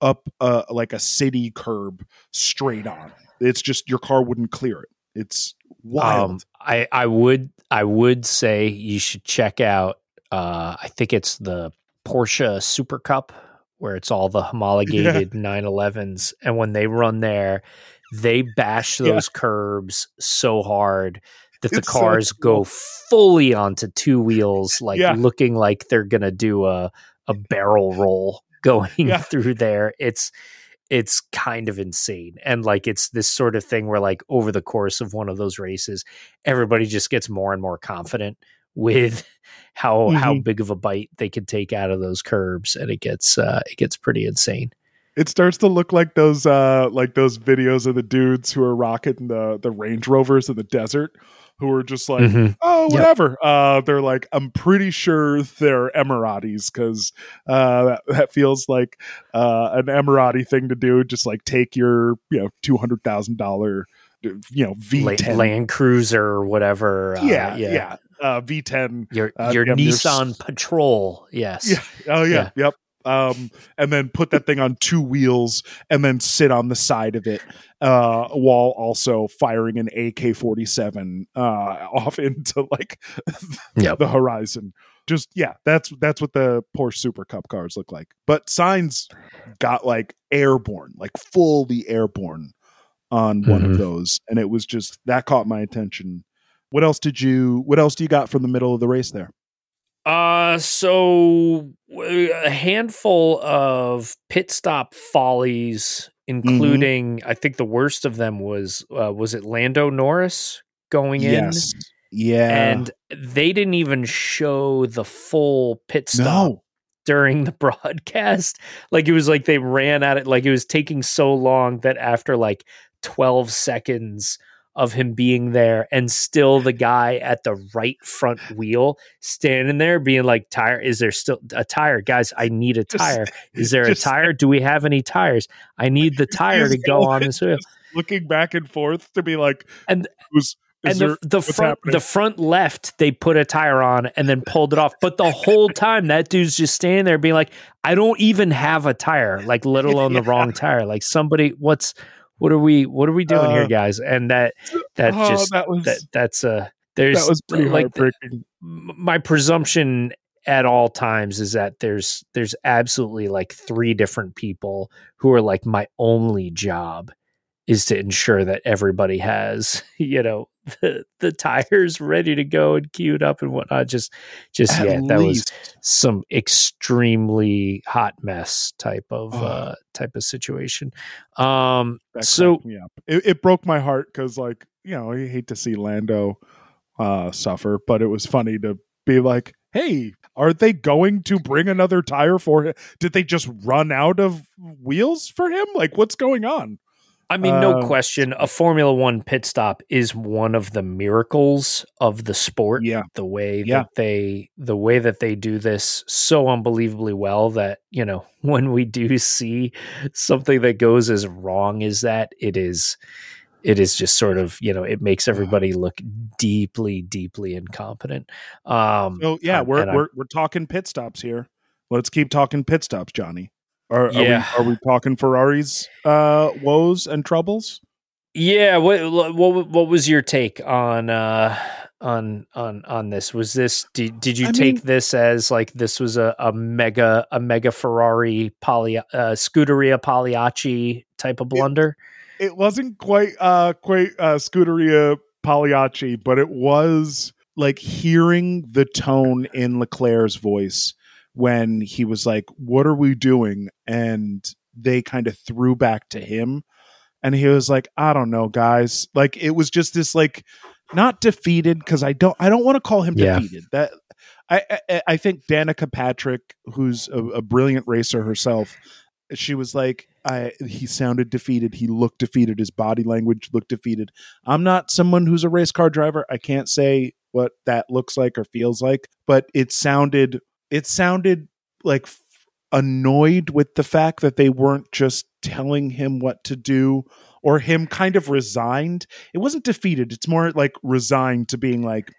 up uh like a city curb straight on. It's just your car wouldn't clear it. It's wild. Um, I I would I would say you should check out. Uh, I think it's the Porsche Super Cup where it's all the homologated 911s, and when they run there, they bash Yeah. those curbs so hard that the It's so cars cool. go fully onto two wheels, like Yeah. looking like they're gonna do a a barrel roll going Yeah. through there. It's it's kind of insane. And like it's this sort of thing where like over the course of one of those races, everybody just gets more and more confident with how how Mhm. big of a bite they can take out of those curbs and it gets uh it gets pretty insane. it starts to look like those uh like those videos of the dudes who are rocking the the range rovers in the desert who are just like Mhm. oh Yep. whatever uh they're like i'm pretty sure they're emiratis because uh that, that feels like uh an emirati thing to do just like take your you know $200000 you know v10 Land Cruiser or whatever. uh, yeah yeah, uh v10 Your Uh, your yeah, Nissan Patrol, yes. Yeah. Oh yeah. Yep. Um, and then put that thing on two wheels and then sit on the side of it, uh, while also firing an AK forty seven uh off into like Yep. the horizon. Just yeah, that's that's what the Porsche Super Cup cars look like. But Sainz got like airborne, like fully airborne on one Mhm. of those, and it was just that caught my attention. What else did you? What else do you got from the middle of the race there? Uh, so a handful of pit stop follies, including I think the worst of them was uh, was it Lando Norris going in, Yes. Yeah. and they didn't even show the full pit stop no. during the broadcast. Like it was like they ran at it, like it was taking so long that after like twelve seconds of him being there and still the guy at the right front wheel standing there being like tire is there still a tire? Guys i need a Just- tire. Is there a tire? Do we have any tires? I need the tire to go on this wheel. looking back and forth to be like And- who's and the, the front happening? the front left they put a tire on and then pulled it off. But the whole time that dude's just standing there being like i don't even have a tire like let alone yeah. the wrong tire. Like somebody what's what are we what are we doing uh, here guys and that that oh, just that, was, that that's uh there's that was pretty like heartbreaking. My presumption at all times is that there's there's absolutely like three different people who are like my only job is to ensure that everybody has you know the, the tires ready to go and queued up and whatnot just just At yeah that was some extremely hot mess type of oh. uh type of situation. Um so yeah it, it broke my heart because like you know i hate to see lando uh suffer but it was funny to be like hey are they going to bring another tire for him did they just run out of wheels for him? Like what's going on I mean, no uh, question. A Formula One pit stop is one of the miracles of the sport. Yeah, the way yeah. that they the way that they do this so unbelievably well that you know when we do see something that goes as wrong as that, it is it is just sort of you know it makes everybody look deeply deeply incompetent. Um, so yeah, we're we're we're talking pit stops here. Let's keep talking pit stops, Johnny. Are, yeah. are, we, are we talking Ferrari's uh, woes and troubles? Yeah. What, what what was your take on uh, on on on this? Was this did, did you I take mean, this as like this was a, a mega a mega Ferrari poly uh, Scuderia Pagliacci type of blunder? It, it wasn't quite uh quite uh Scuderia Pagliacci, but it was like hearing the tone in Leclerc's voice when he was like, What are we doing? And they kind of threw back to him. And he was like, I don't know, guys. Like it was just this like not defeated because I don't I don't want to call him yeah. defeated. That I, I, I think Danica Patrick, who's a, a brilliant racer herself, she was like, I he sounded defeated. He looked defeated. His body language looked defeated. I'm not someone who's a race car driver. I can't say what that looks like or feels like, but it sounded it sounded like f- annoyed with the fact that they weren't just telling him what to do or him kind of resigned. It wasn't defeated. It's more like resigned to being like,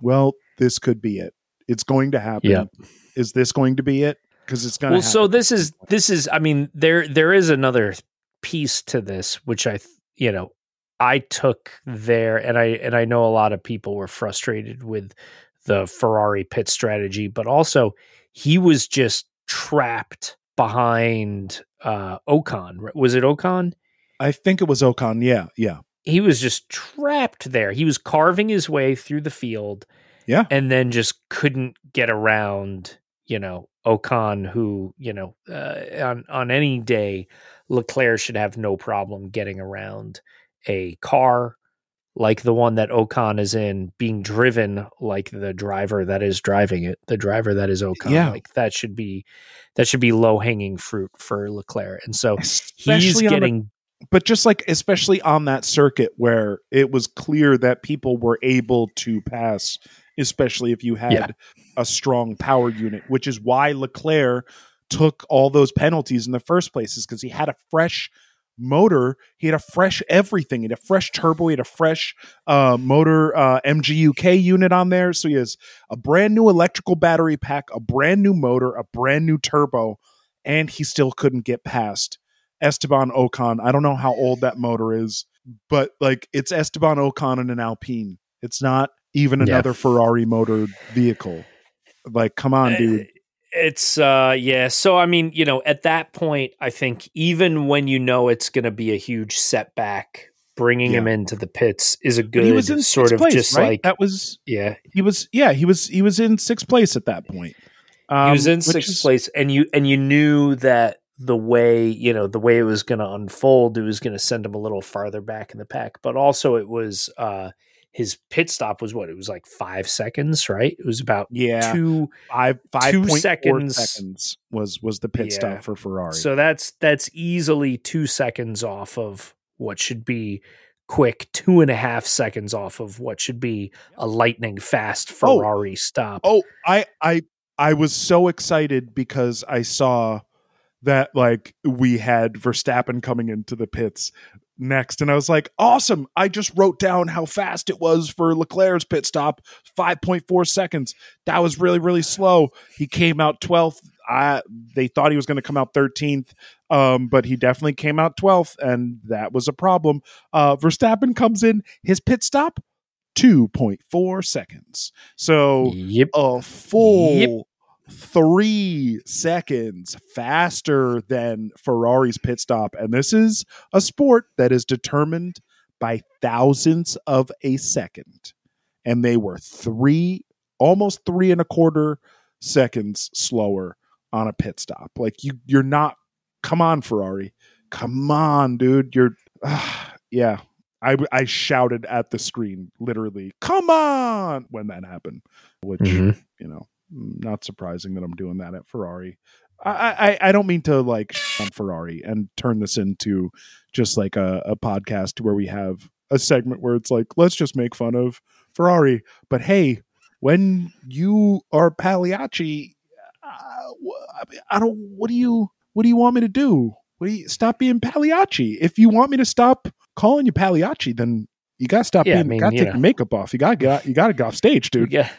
well, this could be it. It's going to happen. Yeah. Is this going to be it? Because it's going to. Well, happen. so this is this is. I mean, there there is another piece to this, which I you know I took there, and I and I know a lot of people were frustrated with the Ferrari pit strategy, but also he was just trapped behind uh, Ocon. Was it Ocon? I think it was Ocon. Yeah, yeah. He was just trapped there. He was carving his way through the field. Yeah. And then just couldn't get around, you know, Ocon, who, you know, uh, on, on any day, Leclerc should have no problem getting around a car like the one that Ocon is in, being driven like the driver that is driving it, the driver that is Ocon. Yeah. Like that should be that should be low hanging fruit for Leclerc. And so especially he's getting but just like especially on that circuit where it was clear that people were able to pass, especially if you had yeah. a strong power unit, which is why Leclerc took all those penalties in the first place, is because he had a fresh motor. He had a fresh everything. He had a fresh turbo. He had a fresh uh, motor uh, MGUK unit on there. So he has a brand new electrical battery pack, a brand new motor, a brand new turbo, and he still couldn't get past Esteban Ocon. I don't know how old that motor is, but like it's Esteban Ocon in an Alpine. It's not even another yeah. Ferrari motor vehicle. Like, come on, dude. It's uh yeah, so I mean, you know, at that point I think even when you know it's going to be a huge setback, bringing yeah. him into the pits is a good he was in sort of place, just right? like that was yeah. He was yeah, he was he was in 6th place at that point. Um, he was um, in 6th is... place and you and you knew that the way, you know, the way it was going to unfold, it was going to send him a little farther back in the pack, but also it was uh his pit stop was what it was like five seconds, right? It was about yeah two five five two seconds. seconds was was the pit yeah. stop for Ferrari. So that's that's easily two seconds off of what should be quick, two and a half seconds off of what should be a lightning fast oh. Ferrari oh, stop. Oh, I I I was so excited because I saw that like we had Verstappen coming into the pits next and I was like, "Awesome. I just wrote down how fast it was for Leclerc's pit stop, 5.4 seconds. That was really really slow. He came out 12th. I they thought he was going to come out 13th, um, but he definitely came out 12th and that was a problem. Uh Verstappen comes in, his pit stop 2.4 seconds. So Yep. a full Yep. Three seconds faster than Ferrari's pit stop. And this is a sport that is determined by thousandths of a second. And they were three, almost three and a quarter seconds slower on a pit stop. Like you, you're not. Come on, Ferrari. Come on, dude. You're. yeah. I, I shouted at the screen, literally, come on, when that happened, which Mhm. you know, not surprising that I'm doing that at Ferrari. I, I, I don't mean to like on Ferrari and turn this into just like a, a podcast where we have a segment where it's like, let's just make fun of Ferrari. But hey, when you are Pagliacci, uh, I, don't. What do you What do you want me to do? What do you stop being Pagliacci? If you want me to stop calling you Pagliacci, then you gotta stop Yeah, I being. mean, gotta take know. your makeup off. You gotta get. You gotta get off stage, dude. got,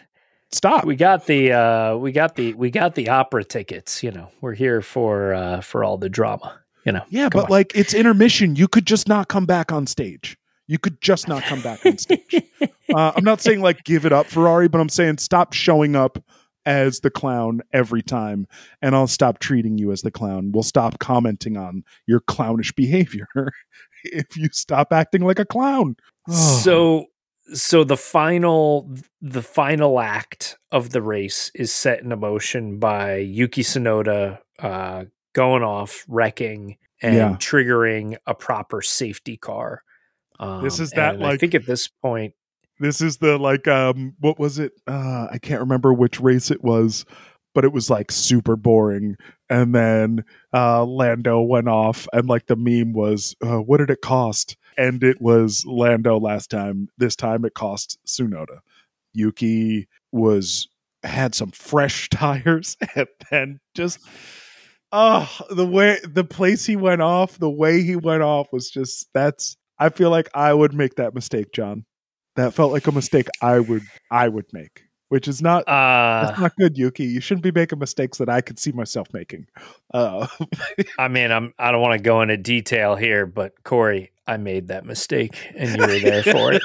Stop. we got the uh, we got the we got the opera tickets. You know, we're here for uh, for all the drama. You know, Yeah, Come but on. like it's intermission. You could just not come back on stage. You could just not come back on stage. uh, I'm not saying like give it up, Ferrari, but I'm saying stop showing up as the clown every time, and I'll stop treating you as the clown. We'll stop commenting on your clownish behavior if you stop acting like a clown. So so the final the final act of the race is set in motion by Yuki Tsunoda uh, going off, wrecking, and Yeah. triggering a proper safety car. Um, This is that, and I think at this point, this is the like um what was it uh i can't remember which race it was but it was like super boring and then uh lando went off and like the meme was uh, what did it cost and it was lando last time this time it cost Tsunoda yuki was had some fresh tires and then just oh the way the place he went off the way he went off was just that's i feel like i would make that mistake john that felt like a mistake I would I would make, which is not uh, that's not good, Yuki. You shouldn't be making mistakes that I could see myself making. Uh, I mean, I'm I don't want to go into detail here, but Corey, I made that mistake, and you were there for it.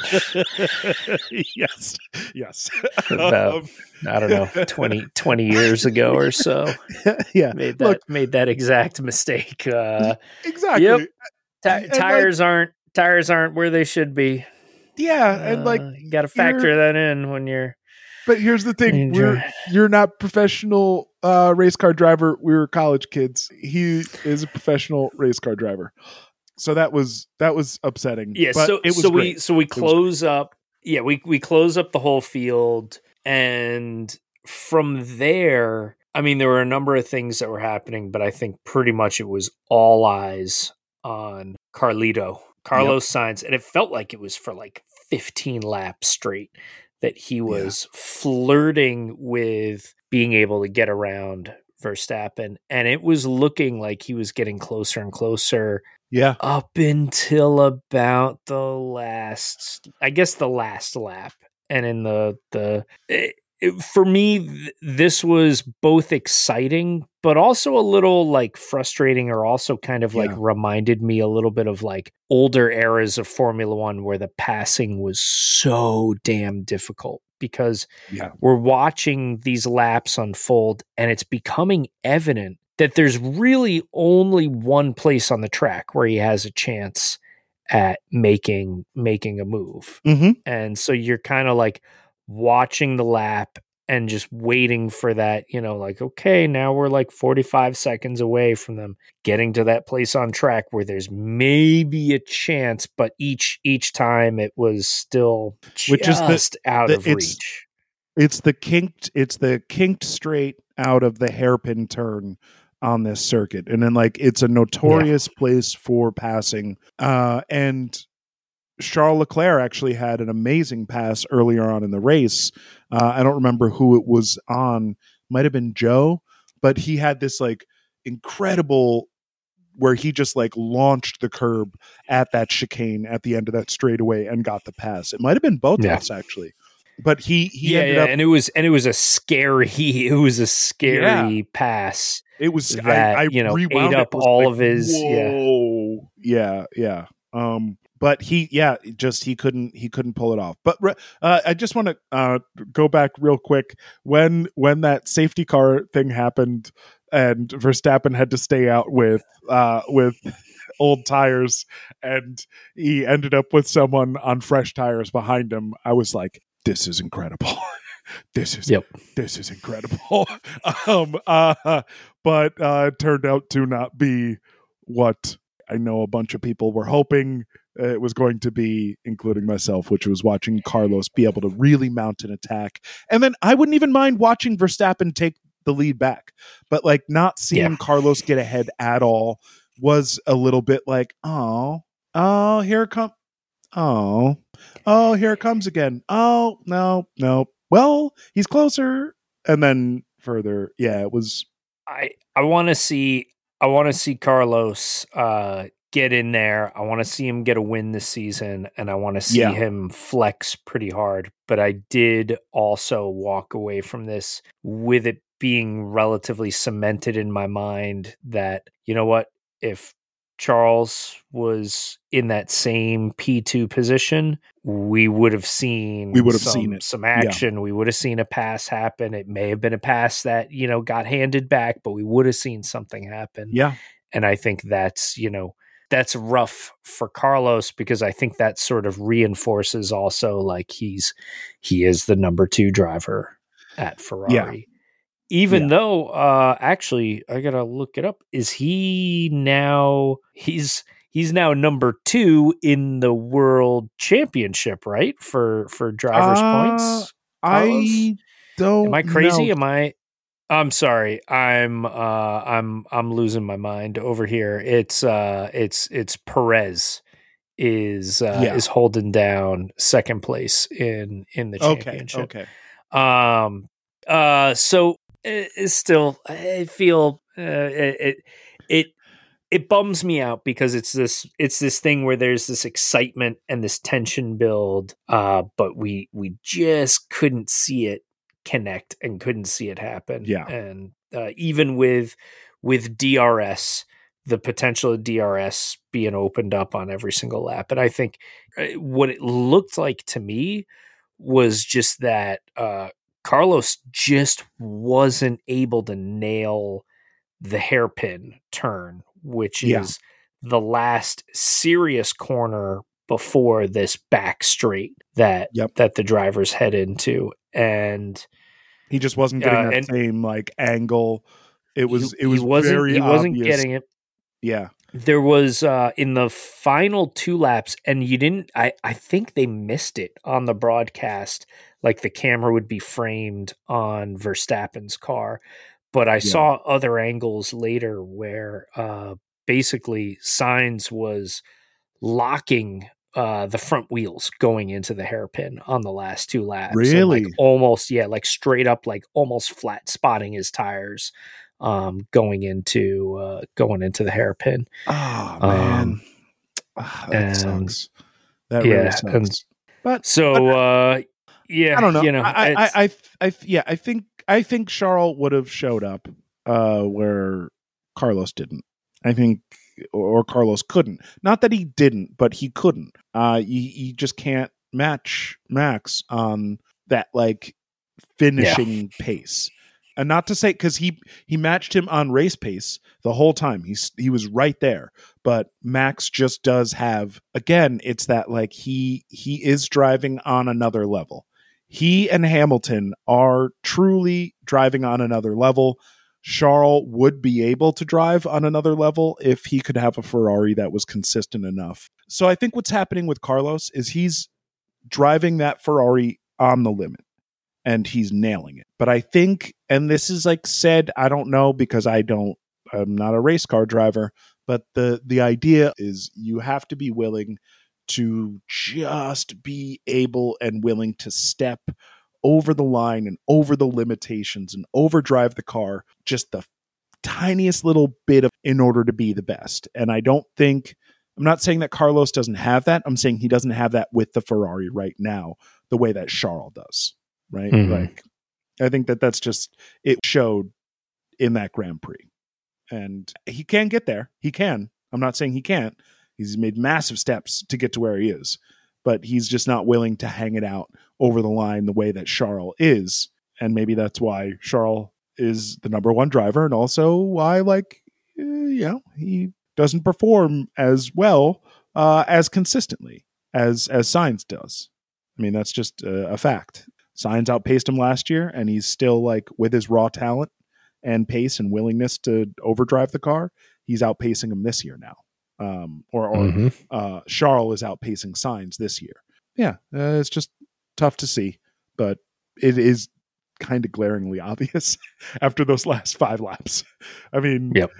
yes, yes. About- Um, I don't know, 20, 20 years ago or so. yeah, Made that Look. made that exact mistake. Uh, exactly. Yep. Ti- And, like- tires aren't tires aren't where they should be. Yeah, and like, Uh, you got to factor that in when you're. but here's the thing: when you're we're you're not professional uh, race car driver. We were college kids. He is a professional race car driver. So that was that was upsetting. yeah. but So it was so we so we close up. Yeah, we we close up the whole field, and from there, I mean, there were a number of things that were happening, but I think pretty much it was all eyes on Carlito, Carlos Sainz, and it felt like it was for like 15 laps straight that he was flirting with being able to get around Verstappen, and it was looking like he was getting closer and closer yeah. up until about the last i guess the last lap and in the the it, it- for me th- this was both exciting but also a little like frustrating or also kind of like Yeah. reminded me a little bit of like older eras of formula 1 where the passing was so damn difficult because Yeah. we're watching these laps unfold and it's becoming evident that there's really only one place on the track where he has a chance at making making a move Mm-hmm. and so you're kind of like watching the lap and just waiting for that you know like okay now we're like 45 seconds away from them getting to that place on track where there's maybe a chance but each each time it was still Which is the- just out the- of it's- reach It's the kinked. It's the kinked straight out of the hairpin turn on this circuit, and then like it's a notorious place for passing. Uh, and Charles Leclerc actually had an amazing pass earlier on in the race. Uh, I don't remember who it was on. Might have been Zhou, but he had this like incredible where he just like launched the curb at that chicane at the end of that straightaway and got the pass. It might have been both yeah. actually. But he he yeah, yeah up, and it was and it was a scary it was a scary yeah. pass. It was that I, I you know ate up all like, of his whoa. yeah yeah yeah. Um, but he yeah just he couldn't he couldn't pull it off but uh, i just want to uh, go back real quick when when that safety car thing happened and verstappen had to stay out with uh, with old tires and he ended up with someone on fresh tires behind him i was like this is incredible this is yep. this is incredible um uh but uh turned out to not be what I know a bunch of people were hoping it was going to be, including myself, which was watching Carlos be able to really mount an attack. And then I wouldn't even mind watching Verstappen take the lead back, but like not seeing yeah. Carlos get ahead at all was a little bit like, oh, oh, here it comes. Oh, oh, here it comes again. Oh, no, no. Well, he's closer. And then further, yeah, it was. I I want to see I want to see Carlos uh, get in there. I want to see him get a win this season, and I want to see yeah. him flex pretty hard. But I did also walk away from this with it being relatively cemented in my mind that you know what if Charles was in that same P2 position, we would have seen we would have some, seen it. some action. Yeah. We would have seen a pass happen. It may have been a pass that, you know, got handed back, but we would have seen something happen. Yeah. And I think that's, you know, that's rough for Carlos because I think that sort of reinforces also like he's he is the number 2 driver at Ferrari. Even yeah. though uh actually i gotta look it up is he now he's he's now number two in the world championship right for for drivers uh, points i don't am i crazy know. am i i'm sorry i'm uh i'm i'm losing my mind over here it's uh it's it's perez is uh yeah. is holding down second place in in the championship okay okay um uh so is still I feel uh, it it it bums me out because it's this it's this thing where there's this excitement and this tension build uh but we we just couldn't see it connect and couldn't see it happen. Yeah. And uh, even with with DRS the potential of DRS being opened up on every single lap and I think uh, what it looked like to me was just that uh Carlos just wasn't able to nail the hairpin turn, which yeah. is the last serious corner before this back straight that yep. that the drivers head into and he just wasn't getting uh, that same like angle it was he, it was he wasn't, very he wasn't obvious. getting it yeah there was uh in the final two laps and you didn't i i think they missed it on the broadcast like the camera would be framed on verstappen's car. But i yeah. saw other angles later where uh basically Sainz was locking uh the front wheels going into the hairpin on the last two laps really like almost yeah like straight up like almost flat spotting his tires um, going into uh, going into the hairpin. Oh man, um, oh, that and, sucks. That yeah, really sucks. And but so but, uh, yeah, I don't know. You know, I, I, I, I, yeah, I think I think Charles would have showed up uh, where Carlos didn't. I think, or Carlos couldn't. Not that he didn't, but he couldn't. Uh, you, you just can't match Max on that like finishing yeah. pace and not to say because he he matched him on race pace the whole time. He's he was right there, but Max just does have again. It's that like he he is driving on another level. He and Hamilton are truly driving on another level. Charles would be able to drive on another level if he could have a Ferrari that was consistent enough. So I think what's happening with Carlos is he's driving that Ferrari on the limit and he's nailing it. But I think, and this is like said, I don't know because I don't, I'm not a race car driver, but the the idea is you have to be willing to just be able and willing to step over the line and over the limitations and overdrive the car just the tiniest little bit of in order to be the best. And I don't think I'm not saying that Carlos doesn't have that. I'm saying he doesn't have that with the Ferrari right now, the way that Charles does. Right? Mhm. Like I think that that's just it showed in that Grand Prix. And he can get there. He can. I'm not saying he can't. He's made massive steps to get to where he is, but he's just not willing to hang it out over the line the way that Charles is. And maybe that's why Charles is the number one driver, and also why, like, eh, you know, he doesn't perform as well uh, as consistently as as Sainz does. I mean, that's just a, a fact. Sainz outpaced him last year, and he's still like with his raw talent and pace and willingness to overdrive the car. He's outpacing him this year now, um, or, or Mhm. uh, Charles is outpacing Sainz this year. Yeah, uh, it's just tough to see, but it is kind of glaringly obvious after those last five laps. I mean, Yep.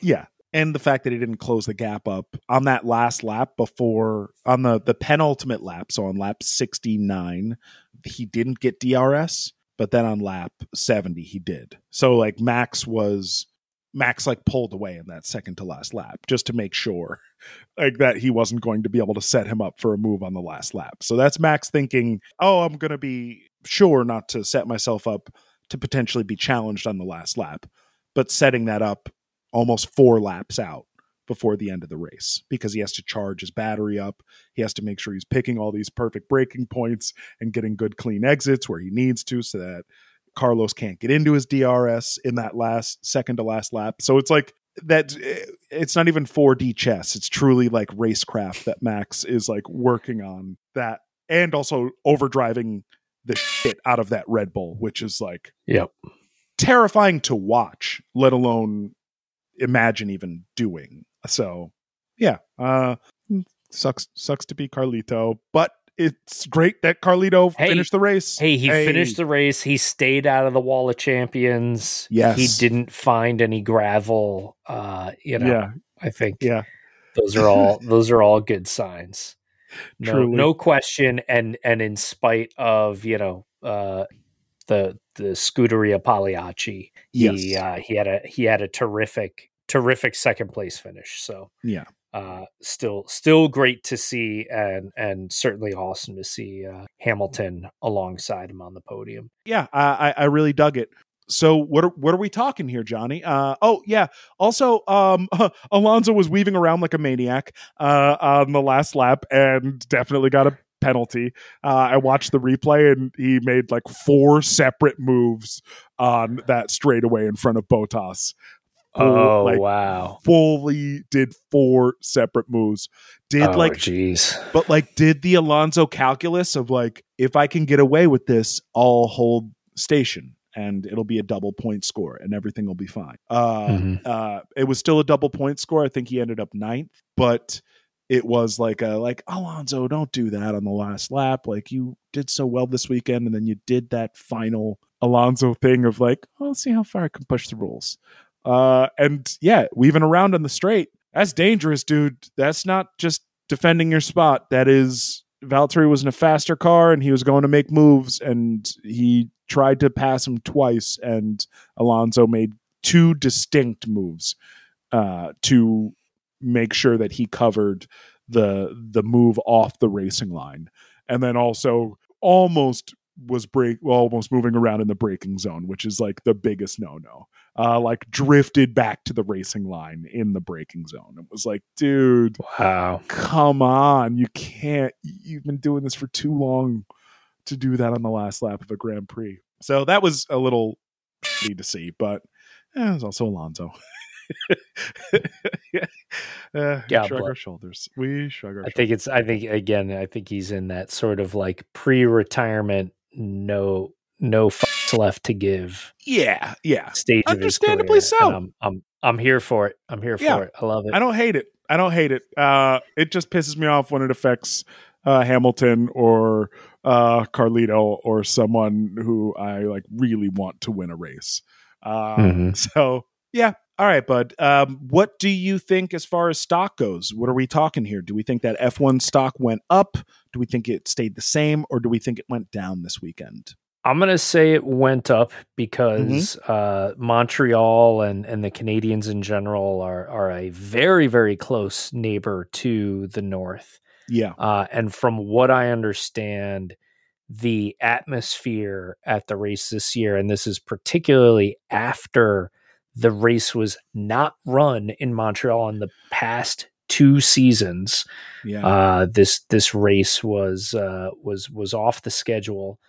yeah, and the fact that he didn't close the gap up on that last lap before on the the penultimate lap, so on lap sixty nine, he didn't get DRS, but then on lap seventy he did. So like Max was. Max like pulled away in that second to last lap just to make sure like that he wasn't going to be able to set him up for a move on the last lap. So that's Max thinking, "Oh, I'm going to be sure not to set myself up to potentially be challenged on the last lap." But setting that up almost 4 laps out before the end of the race because he has to charge his battery up. He has to make sure he's picking all these perfect braking points and getting good clean exits where he needs to so that Carlos can't get into his DRS in that last second to last lap. So it's like that eh, it's not even 4D chess. It's truly like racecraft that Max is like working on that and also overdriving the shit out of that Red Bull, which is like Yep. terrifying to watch, let alone imagine even doing. So yeah, uh sucks sucks to be Carlito, but it's great that Carlito Hey. finished the race. Hey, he finished the race. He stayed out of the wall of champions. Yes. He didn't find any gravel. Uh, you know, yeah, I think yeah. those are all those are all good signs. No, Truly. no question. And and in spite of you know uh, the the Scuderia Pagliacci, he Yes. uh, he had a he had a terrific terrific second place finish. So Yeah. uh, still still great to see, and and certainly awesome to see uh, Hamilton alongside him on the podium. yeah, I, I I really dug it. So what are what are we talking here, Johnny? Uh, oh yeah. Also, um, Alonso was weaving around like a maniac uh, on the last lap and definitely got a penalty. Uh, I watched the replay and he made like four separate moves on that straightaway in front of Bottas. Oh like, wow! fully did four separate moves. Did oh like jeez. but like did the Alonso calculus of like if I can get away with this, I'll hold station and it'll be a double point score and everything will be fine. Uh Mhm. uh it was still a double point score. I think he ended up ninth, but it was like a like Alonso, don't do that on the last lap. Like you did so well this weekend, and then you did that final Alonso thing of like, oh, let's see how far I can push the rules. Uh, and yeah, weaving around on the straight. That's dangerous, dude. That's not just defending your spot. That is Valtteri was in a faster car and he was going to make moves and he tried to pass him twice and Alonso made two distinct moves uh, to make sure that he covered the the move off the racing line. And then also almost was break well, almost moving around in the braking zone which is like the biggest no no uh like drifted back to the racing line in the braking zone. It was like dude Wow. come on. You can't you've been doing this for too long to do that on the last lap of a grand prix. So that was a little to see but eh, it was also alonso. Uh, we Yeah, shrug our shoulders we shrug our I shoulders think it's. I think again. I think he's in that sort of like pre-retirement. No, no fucks left to give yeah yeah stage. of his Understandably so. I'm, I'm. I'm here for it. I'm here for it. I love it. I don't hate it. I don't hate it. Uh, it just pisses me off when it affects uh, Hamilton or uh, Carlito or someone who I like really want to win a race. Uh, Mhm. So yeah, all right, bud. Um, what do you think as far as stock goes? What are we talking here? Do we think that F1 stock went up? Do we think it stayed the same, or do we think it went down this weekend? I'm gonna say it went up because mm-hmm. uh, Montreal and and the Canadians in general are are a very very close neighbor to the north. Yeah, uh, and from what I understand, the atmosphere at the race this year, and this is particularly after the race was not run in Montreal in the past two seasons. Yeah, uh, this this race was uh, was was off the schedule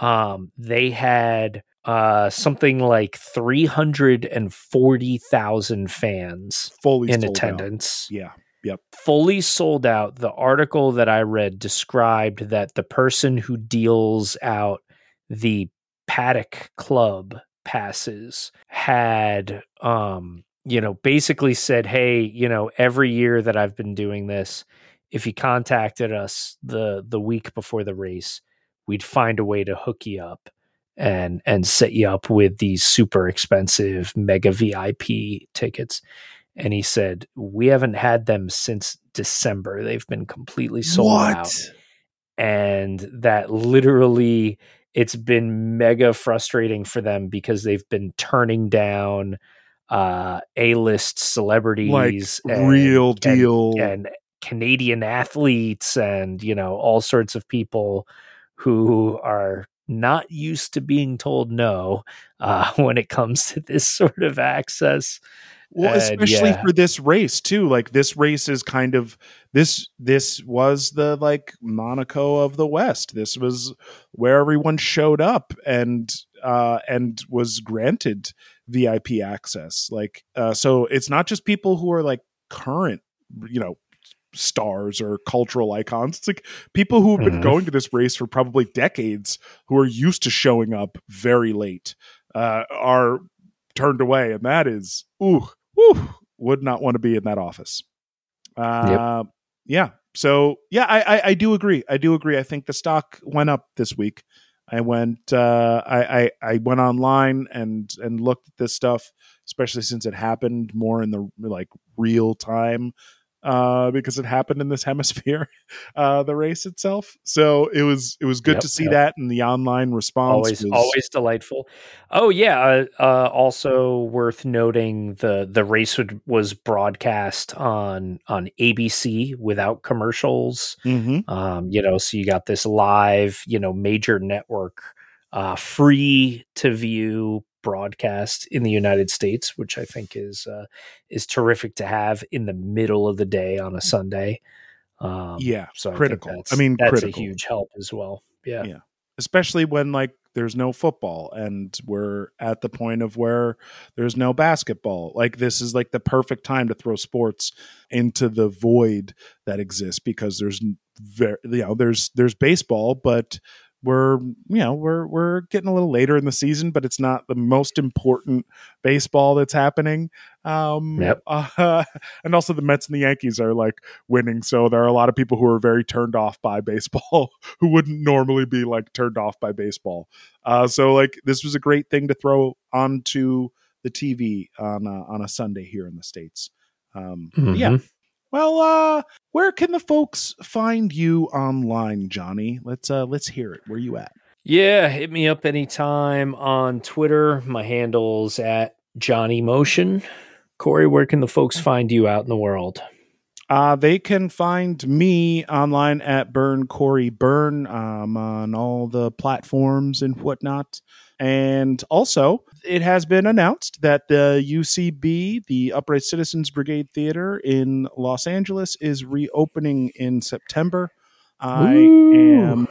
um, they had uh, something like 340,000 fans fully in attendance. Out. Yeah. Yep. Fully sold out. The article that I read described that the person who deals out the Paddock Club passes had um you know basically said hey you know every year that I've been doing this if you contacted us the the week before the race we'd find a way to hook you up and and set you up with these super expensive mega VIP tickets. And he said, We haven't had them since December. They've been completely sold what? out. And that literally it's been mega frustrating for them because they've been turning down uh A-list celebrities like and, real deal and, and Canadian athletes and you know all sorts of people who are not used to being told no uh, when it comes to this sort of access. Well, especially yeah. for this race too. Like this race is kind of this. This was the like Monaco of the West. This was where everyone showed up and uh, and was granted VIP access. Like uh, so, it's not just people who are like current, you know, stars or cultural icons. It's like people who have been mm-hmm. going to this race for probably decades, who are used to showing up very late, uh, are turned away, and that is ooh, ooh, would not want to be in that office. Uh, yep. Yeah. So yeah, I, I, I do agree. I do agree. I think the stock went up this week. I went uh, I, I, I went online and and looked at this stuff, especially since it happened more in the like real time uh, because it happened in this hemisphere, uh, the race itself. So it was it was good yep, to see yep. that, and the online response always was... always delightful. Oh yeah, uh, uh, also worth noting the the race would, was broadcast on on ABC without commercials. Mm-hmm. Um, you know, so you got this live, you know, major network, uh, free to view broadcast in the United States, which I think is uh, is terrific to have in the middle of the day on a Sunday. Um, yeah, so critical. I, I mean, that's critical. a huge help as well. Yeah, yeah, especially when like there's no football and we're at the point of where there's no basketball. Like this is like the perfect time to throw sports into the void that exists because there's very you know there's there's baseball, but we're you know we're we're getting a little later in the season, but it's not the most important baseball that's happening. Um, yep. Uh, and also the Mets and the Yankees are like winning, so there are a lot of people who are very turned off by baseball who wouldn't normally be like turned off by baseball. Uh, so like this was a great thing to throw onto the TV on a, on a Sunday here in the states. Um, mm-hmm. Yeah, well, uh, where can the folks find you online, Johnny? Let's uh let's hear it. Where you at? Yeah, hit me up anytime on Twitter. My handle's at Johnny Motion. Corey, where can the folks find you out in the world? Uh, they can find me online at Burn Corey Burn um, on all the platforms and whatnot. And also, it has been announced that the UCB, the Upright Citizens Brigade Theater in Los Angeles, is reopening in September. I Ooh. am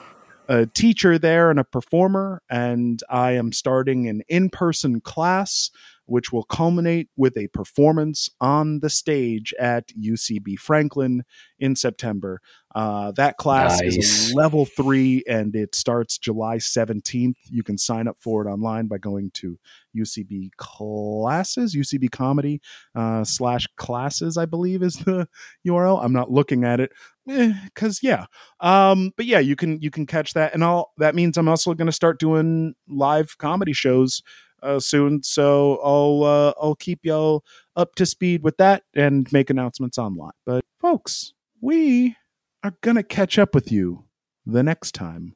a teacher there and a performer, and I am starting an in person class which will culminate with a performance on the stage at UCB Franklin in September. Uh, that class nice. is level three and it starts July 17th. You can sign up for it online by going to UCB classes, UCB comedy uh, slash classes, I believe is the URL. I'm not looking at it because eh, yeah um but yeah you can you can catch that and all that means i'm also going to start doing live comedy shows uh, soon. So I'll uh, I'll keep y'all up to speed with that and make announcements online. But folks, we are gonna catch up with you the next time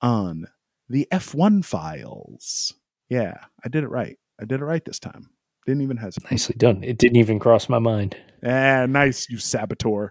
on the F1 files. Yeah, I did it right. I did it right this time. Didn't even hesitate. Nicely done. It didn't even cross my mind. Ah, nice, you saboteur.